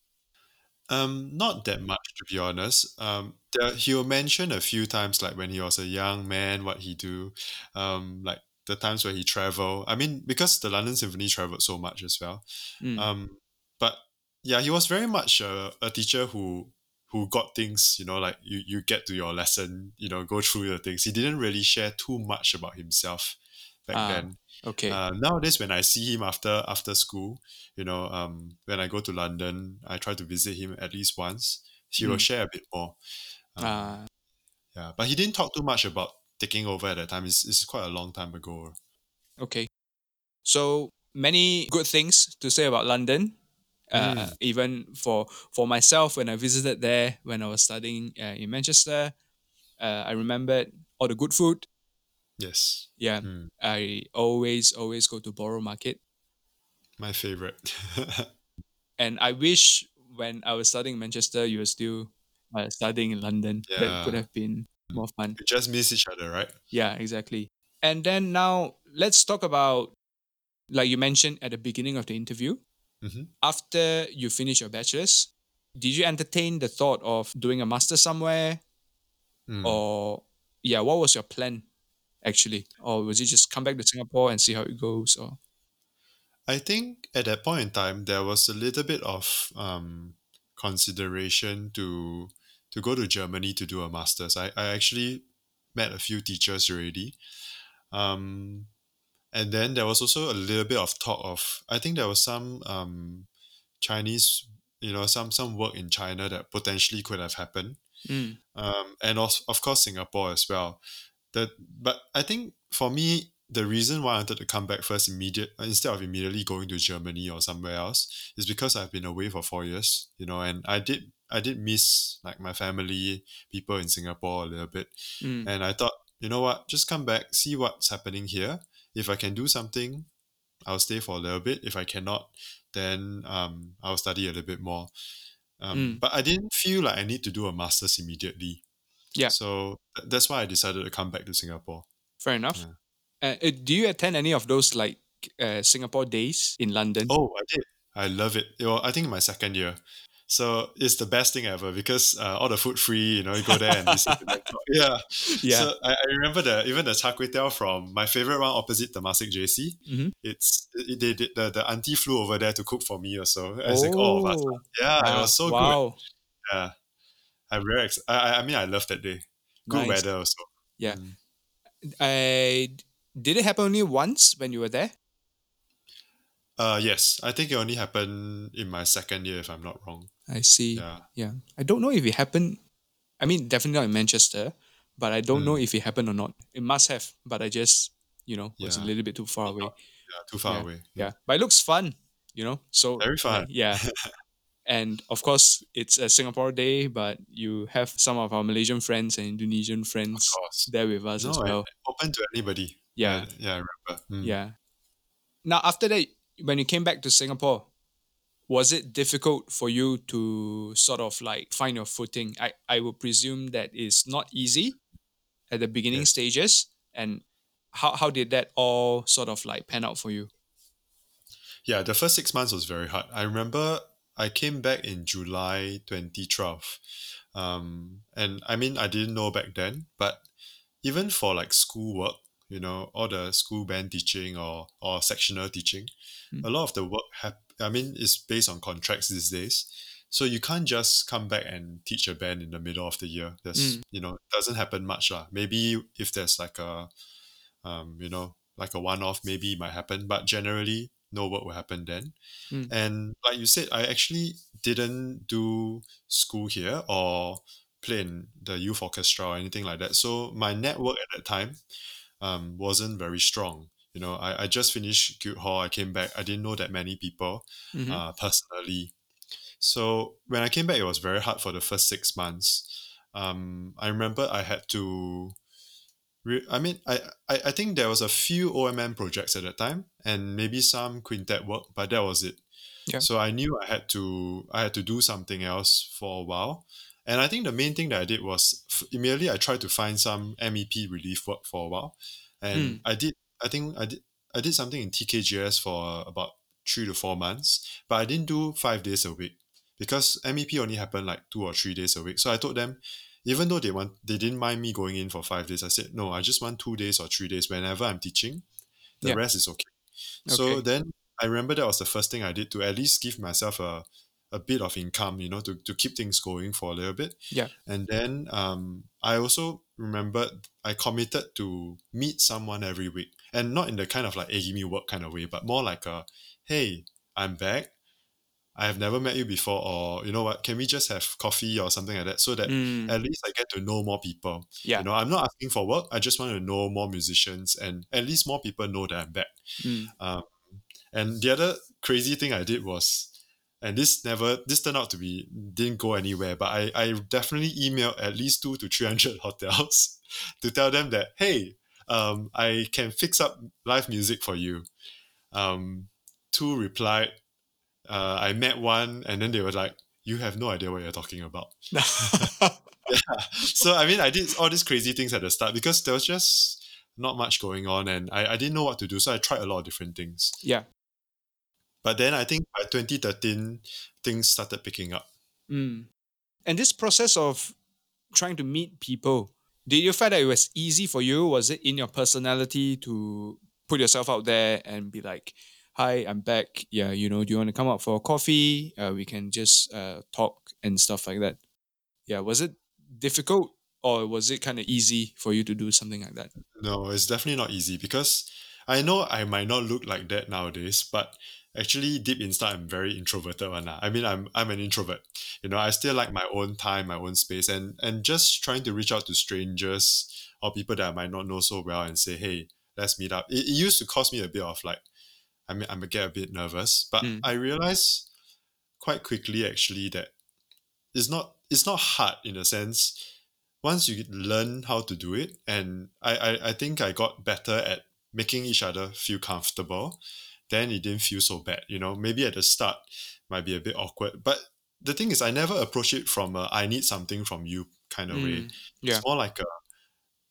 Um, not that much to be honest. Um, there, he'll mention a few times, like when he was a young man, what he do, um, like the times where he travel. I mean, because the London Symphony traveled so much as well. Mm. Um, but yeah, he was very much a, a teacher who who got things, you know, like you you get to your lesson, you know, go through the things. He didn't really share too much about himself back Ah, then. Okay. Uh, nowadays, when I see him after after school, you know, um, when I go to London, I try to visit him at least once. He will Mm. share a bit more. Um, Ah, yeah, but he didn't talk too much about taking over at that time. It's, it's quite a long time ago. okay. So many good things to say about London. Uh, Mm. Even for for myself, when I visited there when I was studying uh, in Manchester, uh, I remembered all the good food. Yes. Yeah, Mm. I always always go to Borough Market, My favorite. and I wish when I was studying in Manchester, you were still uh, studying in London. Yeah. That could have been more fun. we just miss each other, right? Yeah, exactly. And then now let's talk about, like you mentioned at the beginning of the interview, Mhm. after you finish your bachelor's, did you entertain the thought of doing a master somewhere? Mm. Or, yeah, what was your plan actually? Or was it just come back to Singapore and see how it goes? Or, I think at that point in time there was a little bit of um, consideration to to go to Germany to do a master's. I, I actually met a few teachers already. Um, and then there was also a little bit of talk of I think there was some um, Chinese you know some some work in China that potentially could have happened. Mm, Um, and of, of course Singapore as well. That but I think for me the reason why I wanted to come back first immediate instead of immediately going to Germany or somewhere else is because I've been away for four years, you know, and I did I did miss like my family, people in Singapore a little bit. mm, And I thought, you know what, just come back, see what's happening here. If I can do something, I'll stay for a little bit. If I cannot, then um, I'll study a little bit more. Um, Mm. But I didn't feel like I need to do a master's immediately. Yeah. So that's why I decided to come back to Singapore. fair enough. Yeah. Uh, uh, do you attend any of those like uh, Singapore days in London? Oh, I did. I love it. Know, I think in my second year. So it's the best thing ever because uh, all the food free, you know, you go there and listen to them. Yeah. yeah. So I, I remember the even the char kway teow from my favorite one opposite Temasek JC. Mhm. It's it, they did the, the auntie flew over there to cook for me also. As like all of us. Oh, Yeah, it ah, was so good. wow. Yeah. I'm very ex- I, I- I mean I love that day. Good Nice. weather also. Yeah. Mm. I did it happen only once when you were there? Uh yes. I think it only happened in my second year if I'm not wrong. I see. Yeah. Yeah. I don't know if it happened. I mean, definitely not in Manchester, but I don't know Mm. if it happened or not. It must have, but I just, you know, was a little bit too far away. Yeah, too far away. Yeah. But it looks fun, you know? So Very fun. Yeah. and of course, it's a Singapore day, but you have some of our Malaysian friends and Indonesian friends there with us No, as well. open to anybody. Yeah. Yeah, I remember. Mm. Yeah. Now, after that, when you came back to Singapore, was it difficult for you to sort of like find your footing? I, I would presume that is not easy at the beginning Yes. stages. And how, how did that all sort of like pan out for you? Yeah, the first six months was very hard. I remember I came back in July 2012. Um, and I mean, I didn't know back then, but even for like schoolwork, you know, all the school band teaching or, or sectional teaching, Mm. a lot of the work, hap- I mean, is based on contracts these days. So you can't just come back and teach a band in the middle of the year. There's, Mm. you know, it doesn't happen much. lah. Maybe if there's like a, um, you know, like a one-off, maybe it might happen. But generally, no work will happen then. Mm. And like you said, I actually didn't do school here or play in the youth orchestra or anything like that. So my network at that time um, wasn't very strong. You know, I, I just finished Guildhall. I came back. I didn't know that many people Mhm. uh, personally. So when I came back, it was very hard for the first six months. Um, I remember I had to. I mean, I, I I think there was a few OMM projects at that time, and maybe some quintet work, but that was it. Yeah. So I knew I had to I had to do something else for a while, and I think the main thing that I did was f- immediately I tried to find some MEP relief work for a while, and Mm. I did. I think I did. I did something in TKGS for about three to four months, but I didn't do five days a week because MEP only happened like two or three days a week. So I told them, even though they want, they didn't mind me going in for five days. I said no, I just want two days or three days whenever I'm teaching. The Yeah. rest is okay. So Okay. then I remember that was the first thing I did to at least give myself a a bit of income, you know, to, to keep things going for a little bit. Yeah. And then um, I also remembered I committed to meet someone every week. And not in the kind of like, hey, give me work kind of way, but more like a, hey, I'm back. I have never met you before, or you know what, can we just have coffee or something like that so that Mm, at least I get to know more people. yeah. You know, I'm not asking for work. I just want to know more musicians and at least more people know that I'm back. Mm, Um, and the other crazy thing I did was and this never this turned out to be didn't go anywhere but i i definitely emailed at least two to 300 hotels to tell them that hey um i can fix up live music for you um two replied uh, i met one and then they were like you have no idea what you're talking about yeah. so i mean i did all these crazy things at the start because there was just not much going on and I, I didn't know what to do so i tried a lot of different things yeah but then I think by 2013, things started picking up. Mm. And this process of trying to meet people, did you find that it was easy for you? Was it in your personality to put yourself out there and be like, hi, I'm back. Yeah, you know, do you want to come out for a coffee? Uh, we can just uh, talk and stuff like that. Yeah, was it difficult or was it kind of easy for you to do something like that? No, it's definitely not easy because I know I might not look like that nowadays, but actually deep inside I'm very introverted one. I mean I'm I'm an introvert. You know, I still like my own time, my own space and and just trying to reach out to strangers or people that I might not know so well and say, hey, let's meet up. It, it used to cost me a bit of like I mean I'm get a bit nervous. But mm. I realize quite quickly actually that it's not it's not hard in a sense. Once you learn how to do it, and I, I, I think I got better at making each other feel comfortable then it didn't feel so bad. You know, maybe at the start might be a bit awkward, but the thing is, I never approach it from a "I need something from you" kind of mm, way. Yeah. It's more like a,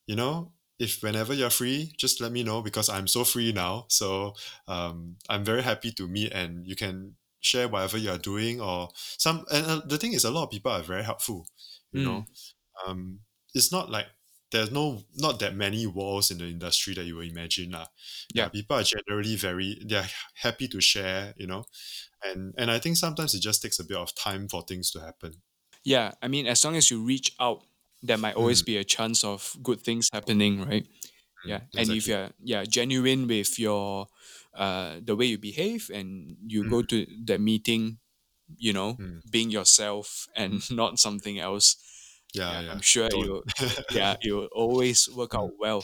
you know, if whenever you're free, just let me know because I'm so free now. So um, I'm very happy to meet, and you can share whatever you're doing or some. And uh, the thing is, a lot of people are very helpful. You mm. know, um, it's not like there's no not that many walls in the industry that you will imagine lah. Yeah, people are generally very they're happy to share, you know, and and I think sometimes it just takes a bit of time for things to happen. Yeah, I mean, as long as you reach out, there might always mm. be a chance of good things happening, right? Mm, yeah, exactly. and if you're yeah genuine with your uh the way you behave and you mm. go to the meeting, you know, mm. being yourself and not something else yeah, yeah, I'm sure you yeah it will always work out mm. well.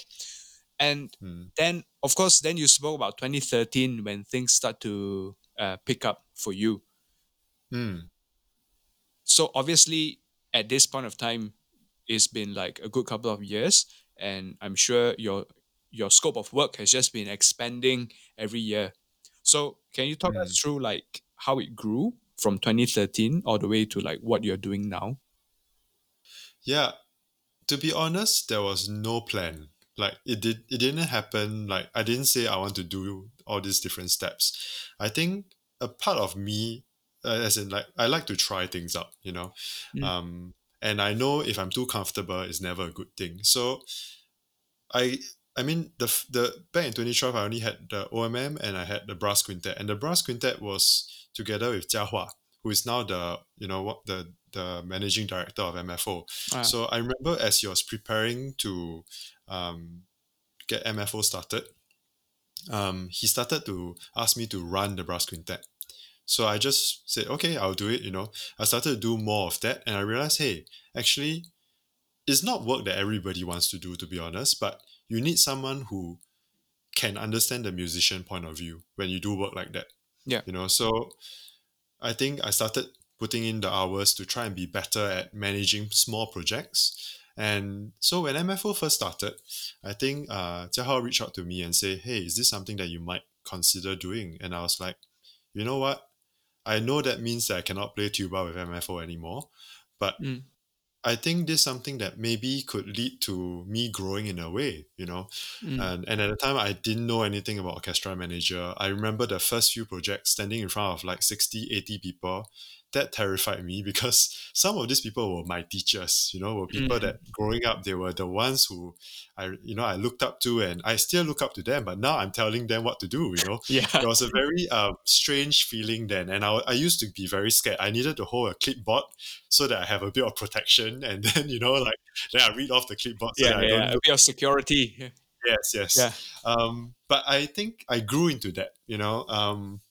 And mm. then of course then you spoke about 2013 when things start to uh, pick up for you. Mm. So obviously at this point of time it's been like a good couple of years and I'm sure your your scope of work has just been expanding every year. So can you talk mm. us through like how it grew from 2013 all the way to like what you're doing now? Yeah, to be honest, there was no plan. Like it did, it didn't happen. Like I didn't say I want to do all these different steps. I think a part of me, uh, as in like I like to try things out, you know, mm. um, and I know if I'm too comfortable, it's never a good thing. So, I I mean the the back in 2012, I only had the OMM and I had the brass quintet, and the brass quintet was together with Jia Hua, who is now the you know what the the managing director of MFO. Ah. So I remember as he was preparing to um, get MFO started, um, he started to ask me to run the brass quintet. So I just said, okay, I'll do it. You know, I started to do more of that, and I realized, hey, actually, it's not work that everybody wants to do, to be honest. But you need someone who can understand the musician point of view when you do work like that. Yeah, you know. So I think I started putting in the hours to try and be better at managing small projects. And so when MFO first started, I think uh, Jiahao reached out to me and say, hey, is this something that you might consider doing? And I was like, you know what? I know that means that I cannot play tuba with MFO anymore, but mm. I think this is something that maybe could lead to me growing in a way, you know. Mm. And, and at the time, I didn't know anything about orchestra manager. I remember the first few projects standing in front of like 60, 80 people that terrified me because some of these people were my teachers you know were people mm. that growing up they were the ones who i you know i looked up to and i still look up to them but now i'm telling them what to do you know. Yeah. It was a very um, strange feeling then and I, I used to be very scared. I needed to hold a clipboard so that i have a bit of protection and then you know like then i read off the clipboard so yeah, yeah a bit of security. Yes yes. Yeah. Um but i think i grew into that you know. Um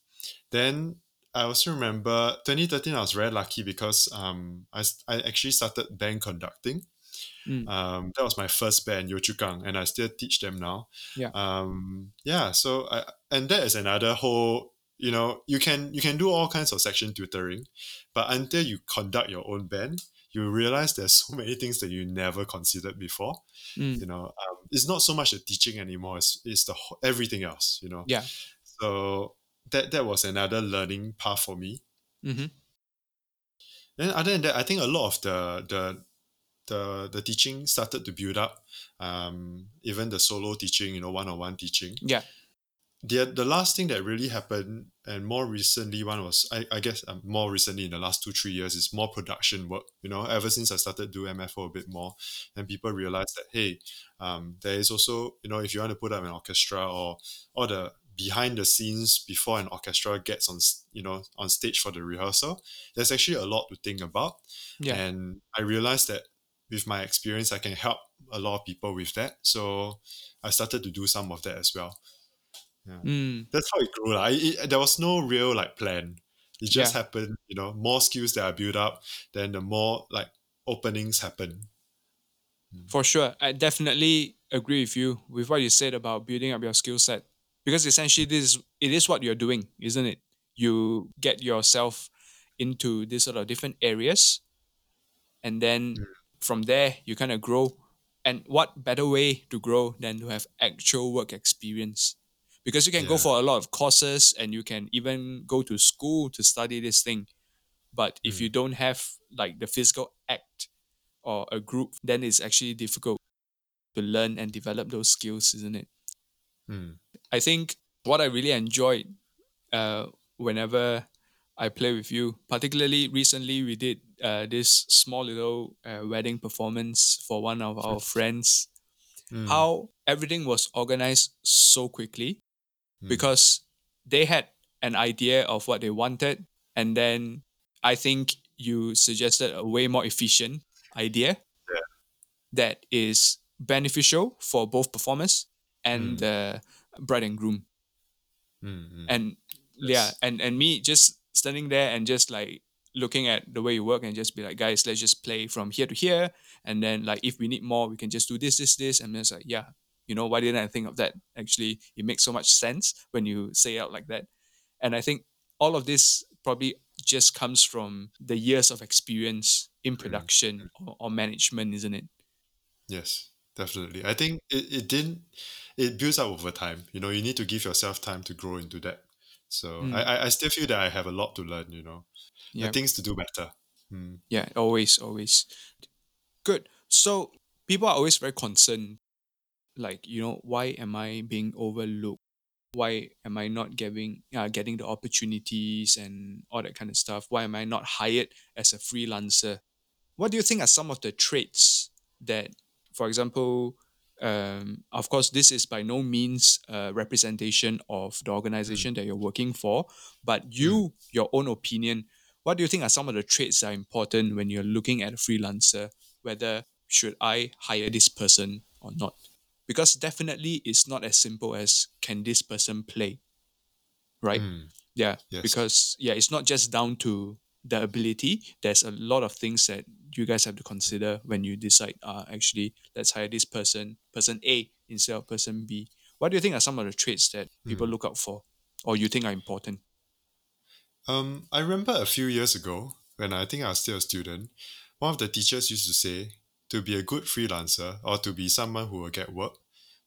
then I also remember 2013. I was very lucky because um, I, I actually started band conducting. Mm. Um, that was my first band, Yio Chu Kang, and I still teach them now. Yeah. Um, yeah. So I, and that is another whole you know you can you can do all kinds of section tutoring but until you conduct your own band you realize there's so many things that you never considered before Mm. you know um, it's not so much the teaching anymore it's, it's the everything else you know Yeah. so that that was another learning path for me Mm-hmm. then other than that i think a lot of the the the, the teaching started to build up um, even the solo teaching you know one-on-one teaching Yeah. the the last thing that really happened and more recently one was I, I guess um, more recently in the last two three years is more production work you know ever since I started do MFO a bit more and people realized that hey um, there is also you know if you want to put up an orchestra or or the behind the scenes before an orchestra gets on you know on stage for the rehearsal there's actually a lot to think about Yeah. and I realized that with my experience I can help a lot of people with that so I started to do some of that as well Mm. that's how it grew. lah. It, it- there was no real like plan. It just Yeah. happened, you know, more skills that are built up, then the more like openings happen. For sure. I definitely agree with you with what you said about building up your skill set. Because essentially this is it is what you're doing, isn't it? You get yourself into this sort of different areas and then Mm. from there you kind of grow. And what better way to grow than to have actual work experience? Because you can go for a lot of courses and you can even go to school to study this thing. But if Mm. you don't have like the physical act or a group, then it's actually difficult to learn and develop those skills, isn't it? Mm. I think what I really enjoyed uh, whenever I play with you, particularly recently, we did uh, this small little uh, wedding performance for one of our friends. Mm. How everything was organized so quickly Mm. because they had an idea of what they wanted, and then I think you suggested a way more efficient idea Yeah. that is beneficial for both performers and Mm. the bride and groom. Mm, mm. and yeah and and me just standing there and just like looking at the way you work and just be like guys let's just play from here to here. And then like if we need more we can just do this this this. And it's like yeah you know why didn't i think of that? Actually it makes so much sense when you say it out like that. And i think all of this probably just comes from the years of experience in production or, or management isn't it? Yes, definitely. I think it, it didn't it builds up over time. You know, you need to give yourself time to grow into that. So Mm. I, I, still feel that I have a lot to learn, you know. Yeah. Things to do better. Mm. Yeah, always, always. Good. So people are always very concerned, like you know, why am I being overlooked? Why am I not getting uh, getting the opportunities and all that kind of stuff? Why am I not hired as a freelancer? What do you think are some of the traits that, for example, um, of course, this is by no means a representation of the organization that you're working for, but you, your own opinion, what do you think are some of the traits that are important when you're looking at a freelancer? Whether should I hire this person or not? Because definitely it's not as simple as can this person play, right? Mm. Yeah, Yes. because yeah, it's not just down to the ability. There's a lot of things that you guys have to consider when you decide. Uh, actually, let's hire this person, person A instead of person B. What do you think are some of the traits that people look out for, or you think are important? Um, I remember a few years ago when I think I was still a student, one of the teachers used to say to be a good freelancer or to be someone who will get work,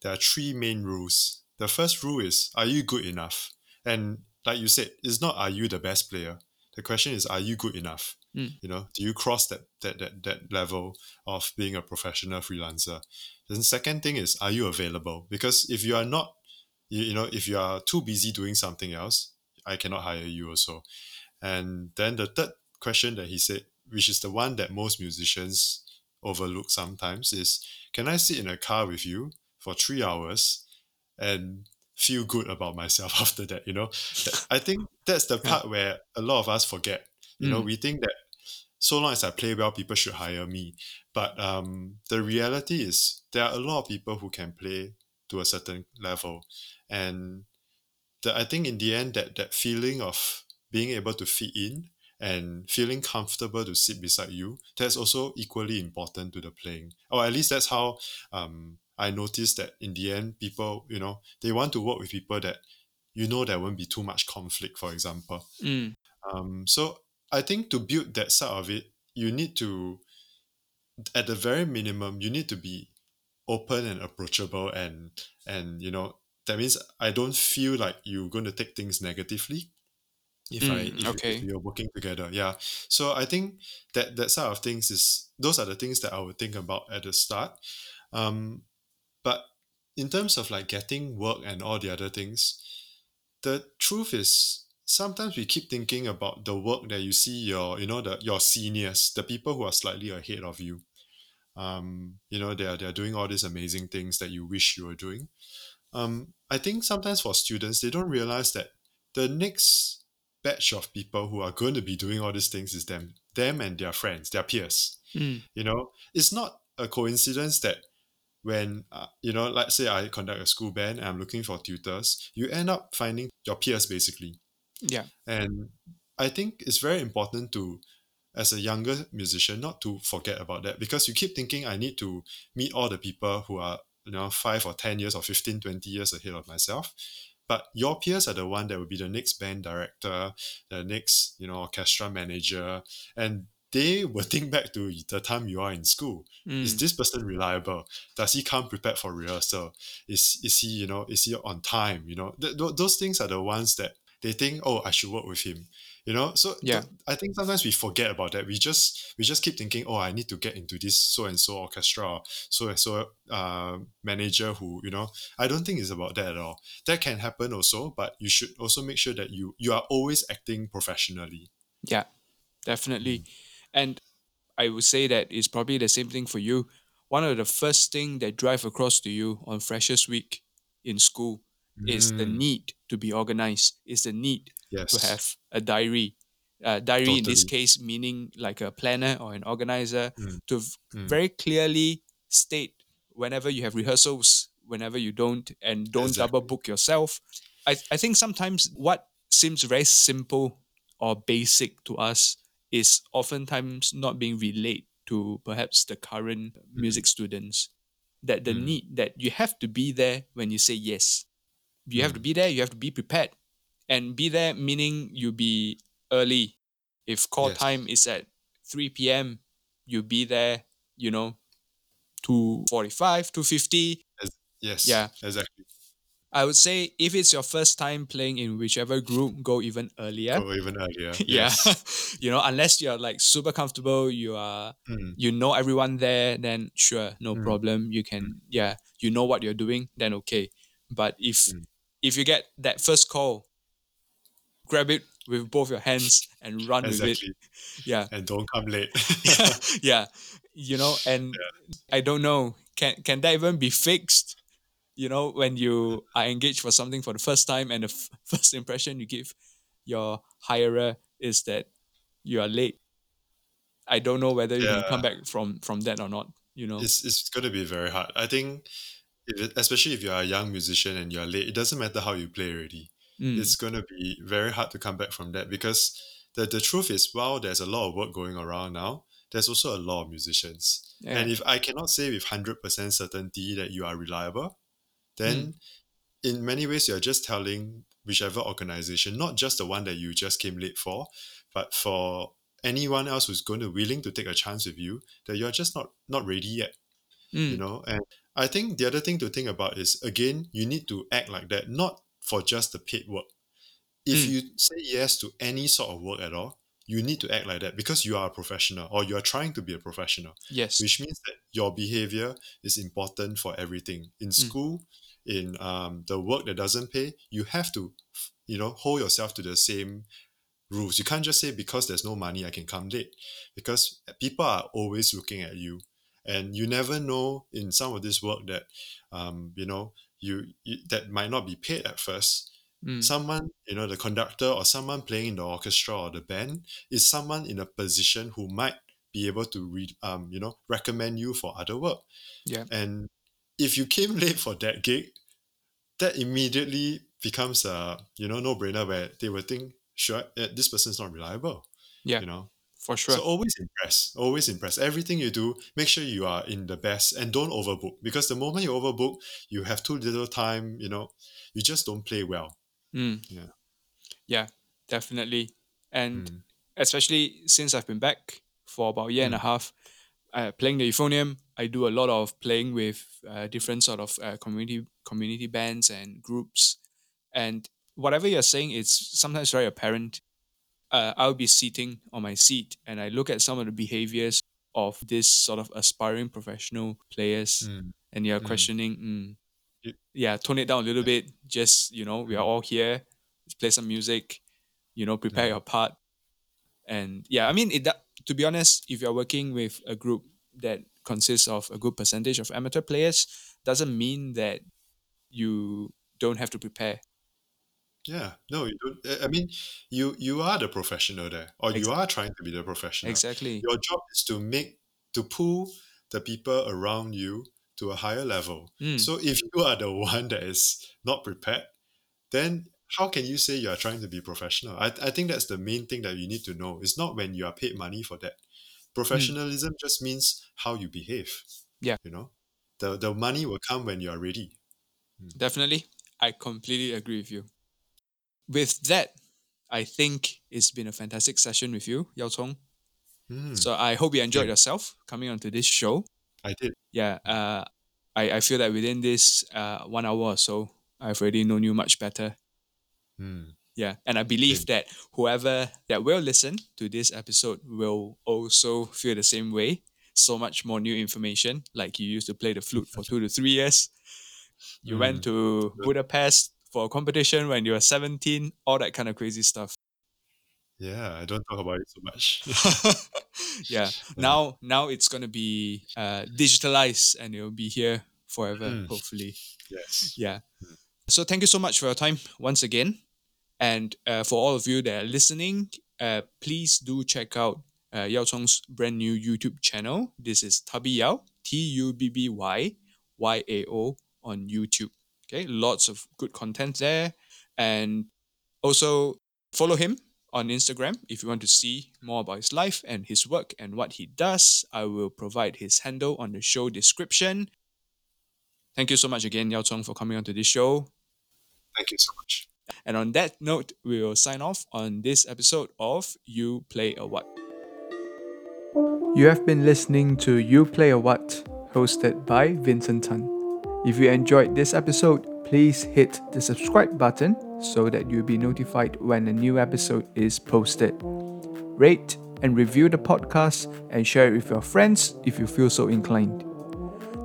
there are three main rules. The first rule is are you good enough? And like you said, it's not are you the best player. The question is are you good enough? Mm. You know, do you cross that that that that level of being a professional freelancer? Then the second thing is are you available? Because if you are not you, you know, if you are too busy doing something else, I cannot hire you also. And then the third question that he said, which is the one that most musicians overlook sometimes, is can I sit in a car with you for three hours and feel good about myself after that? You know, I think that's the part where a lot of us forget. You know, Mm. we think that so long as I play well, people should hire me. But um, the reality is there are a lot of people who can play to a certain level. And the, I think in the end that that feeling of being able to fit in and feeling comfortable to sit beside you, that's also equally important to the playing. Or at least that's how um, I noticed that in the end, people, you know, they want to work with people that you know there won't be too much conflict, for example. Mm. Um, so I think to build that side of it, you need to, at the very minimum, you need to be open and approachable, and and you know that means I don't feel like you're going to take things negatively. If I Mm, if, okay. if we are working together, yeah. So I think that that side of things is those are the things that I would think about at the start. Um, but in terms of like getting work and all the other things, the truth is sometimes we keep thinking about the work that you see your you know the your seniors the people who are slightly ahead of you. Um you know they're they're doing all these amazing things that you wish you were doing. Um i think sometimes for students they don't realize that the next batch of people who are going to be doing all these things is them them and their friends their peers. Mm. you know it's not a coincidence that when uh, you know let's say i conduct a school band and i'm looking for tutors you end up finding your peers basically Yeah. and I think it's very important to, as a younger musician, not to forget about that because you keep thinking I need to meet all the people who are, you know, five or 10 years or 15, 20 years ahead of myself. But your peers are the one that will be the next band director, the next, you know, orchestra manager, and they will think back to the time you are in school. Is Mm. this person reliable? Does he come prepared for rehearsal? Is is he, you know, is he on time? You know, th- th- those things are the ones that they think, oh, I should work with him. You know, so Yeah. th- I think sometimes we forget about that. We just we just keep thinking, oh, I need to get into this so and so orchestra, or so and so uh, manager who you know. I don't think it's about that at all. That can happen also, but you should also make sure that you you are always acting professionally. Yeah, definitely. Mm. And I would say that it's probably the same thing for you. One of the first thing that drive across to you on Freshers Week in school is the Mm, need to be organized. Is the need yes. to have a diary. Uh, diary in this case meaning like a planner or an organizer Mm, to mm. very clearly state whenever you have rehearsals, whenever you don't, and don't double book yourself. I, I think sometimes what seems very simple or basic to us is oftentimes not being relayed to perhaps the current music students. That the Mm. need that you have to be there when you say yes. You have to Mm. be there, you have to be prepared. And be there meaning you be early. If call Yes. time is at 3 p.m., you be there, you know, 245, 250. Yes. Yeah. Exactly. I would say if it's your first time playing in whichever group, go even earlier. Or even earlier. yeah. Yes. you know, unless you're like super comfortable, you are Mm, you know everyone there, then sure, no Mm. problem. You can yeah, you know what you're doing, then okay. But if Mm. If you get that first call, grab it with both your hands and run with exactly. it. Yeah. And don't come late. yeah. You know, and I don't know, can can that even be fixed? You know, when you are engaged for something for the first time and the f- first impression you give your hirer is that you are late. I don't know whether you can come back from from that or not. You know. it's it's going to be very hard. I think, if especially if you're a young musician and you're late, it doesn't matter how you play already. Mm, It's going to be very hard to come back from that because the, the truth is, while there's a lot of work going around now, there's also a lot of musicians. yeah. And if I cannot say with 100% certainty that you are reliable, then in many ways you're just telling whichever organization, not just the one that you just came late for, but for anyone else who's going to willing to take a chance with you, that you're just not not ready yet Mm, you know and i think the other thing to think about is again you need to act like that not for just the paid work. If Mm. you say yes to any sort of work at all you need to act like that because you are a professional or you are trying to be a professional yes. which means that your behavior is important for everything. In school in um, the work that doesn't pay you have to you know hold yourself to the same rules. You can't just say because there's no money i can come late because people are always looking at you and you never know in some of this work that um, you know you, you that might not be paid at first Mm, someone you know the conductor or someone playing in the orchestra or the band is someone in a position who might be able to read um you know recommend you for other work Yeah. and if you came late for that gig that immediately becomes a you know no brainer where they will think sure eh, this person is not reliable Yeah. you know for sure. so always impress always impress everything you do make sure you are in the best and don't overbook because the moment you overbook you have too little time you know you just don't play well Mm. Yeah. Yeah, definitely. And Mm. especially since I've been back for about a year and a Mm. half, uh, playing the euphonium, I do a lot of playing with uh, different sort of uh, community community bands and groups. And whatever you're saying, it's sometimes very apparent. Uh, I'll be sitting on my seat and I look at some of the behaviors of this sort of aspiring professional players, Mm. and you're Mm. questioning, mm, yeah, tone it down a little bit. Just you know, we are Mm. all here. Let's play some music. You know, prepare Yeah. your part. And yeah, I mean, it. that- To be honest, if you're working with a group that consists of a good percentage of amateur players, doesn't mean that you don't have to prepare. Yeah, no, you don't. I- I mean, you you are the professional there, or Ex- you are trying to be the professional. Exactly. Your job is to make to pull the people around you to a higher level. Mm. So if you are the one that is not prepared, then how can you say you are trying to be professional? I, I think that's the main thing that you need to know. It's not when you are paid money for that. Mm. Professionalism just means how you behave. Yeah. You know, the the money will come when you are ready. Hmm. Definitely. I completely agree with you. With that, I think it's been a fantastic session with you, Yao Chong. Hmm, So I hope you enjoyed Yeah. yourself coming onto this show. I did. Yeah, uh, I, I feel that within this uh, one hour or so, I've already known you much better. Hmm. Yeah, and I believe that whoever that will listen to this episode will also feel the same way. So much more new information, like you used to play the flute for two to three years. You went Mm. to Budapest for a competition when you were 17, all that kind of crazy stuff. Yeah, I don't talk about it so much. yeah. Now now it's gonna be uh, digitalized and it'll be here forever, Mm. hopefully. yes. Yeah. So thank you so much for your time once again. And uh, for all of you that are listening, uh, please do check out uh, Yao Chong's brand new YouTube channel. This is Tubby Yao, T U B B Y Y A O on YouTube. Okay, lots of good content there. And also follow him on Instagram if you want to see more about his life and his work and what he does. I will provide his handle on the show description. Thank you so much again, Yao Chong, for coming onto this show. Thank you so much. And on that note, we will sign off on this episode of You Play a What. You have been listening to You Play a What, hosted by Vincent Tan. If you enjoyed this episode, please hit the subscribe button so that you'll be notified when a new episode is posted. Rate and review the podcast and share it with your friends if you feel so inclined.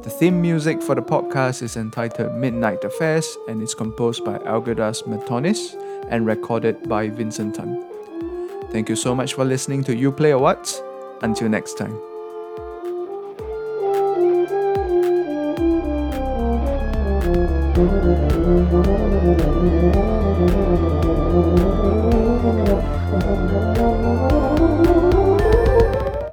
The theme music for the podcast is entitled Midnight Affairs and is composed by Algirdas Metonis and recorded by Vincent Tan. Thank you so much for listening to You Play a What. Until next time. Thank you.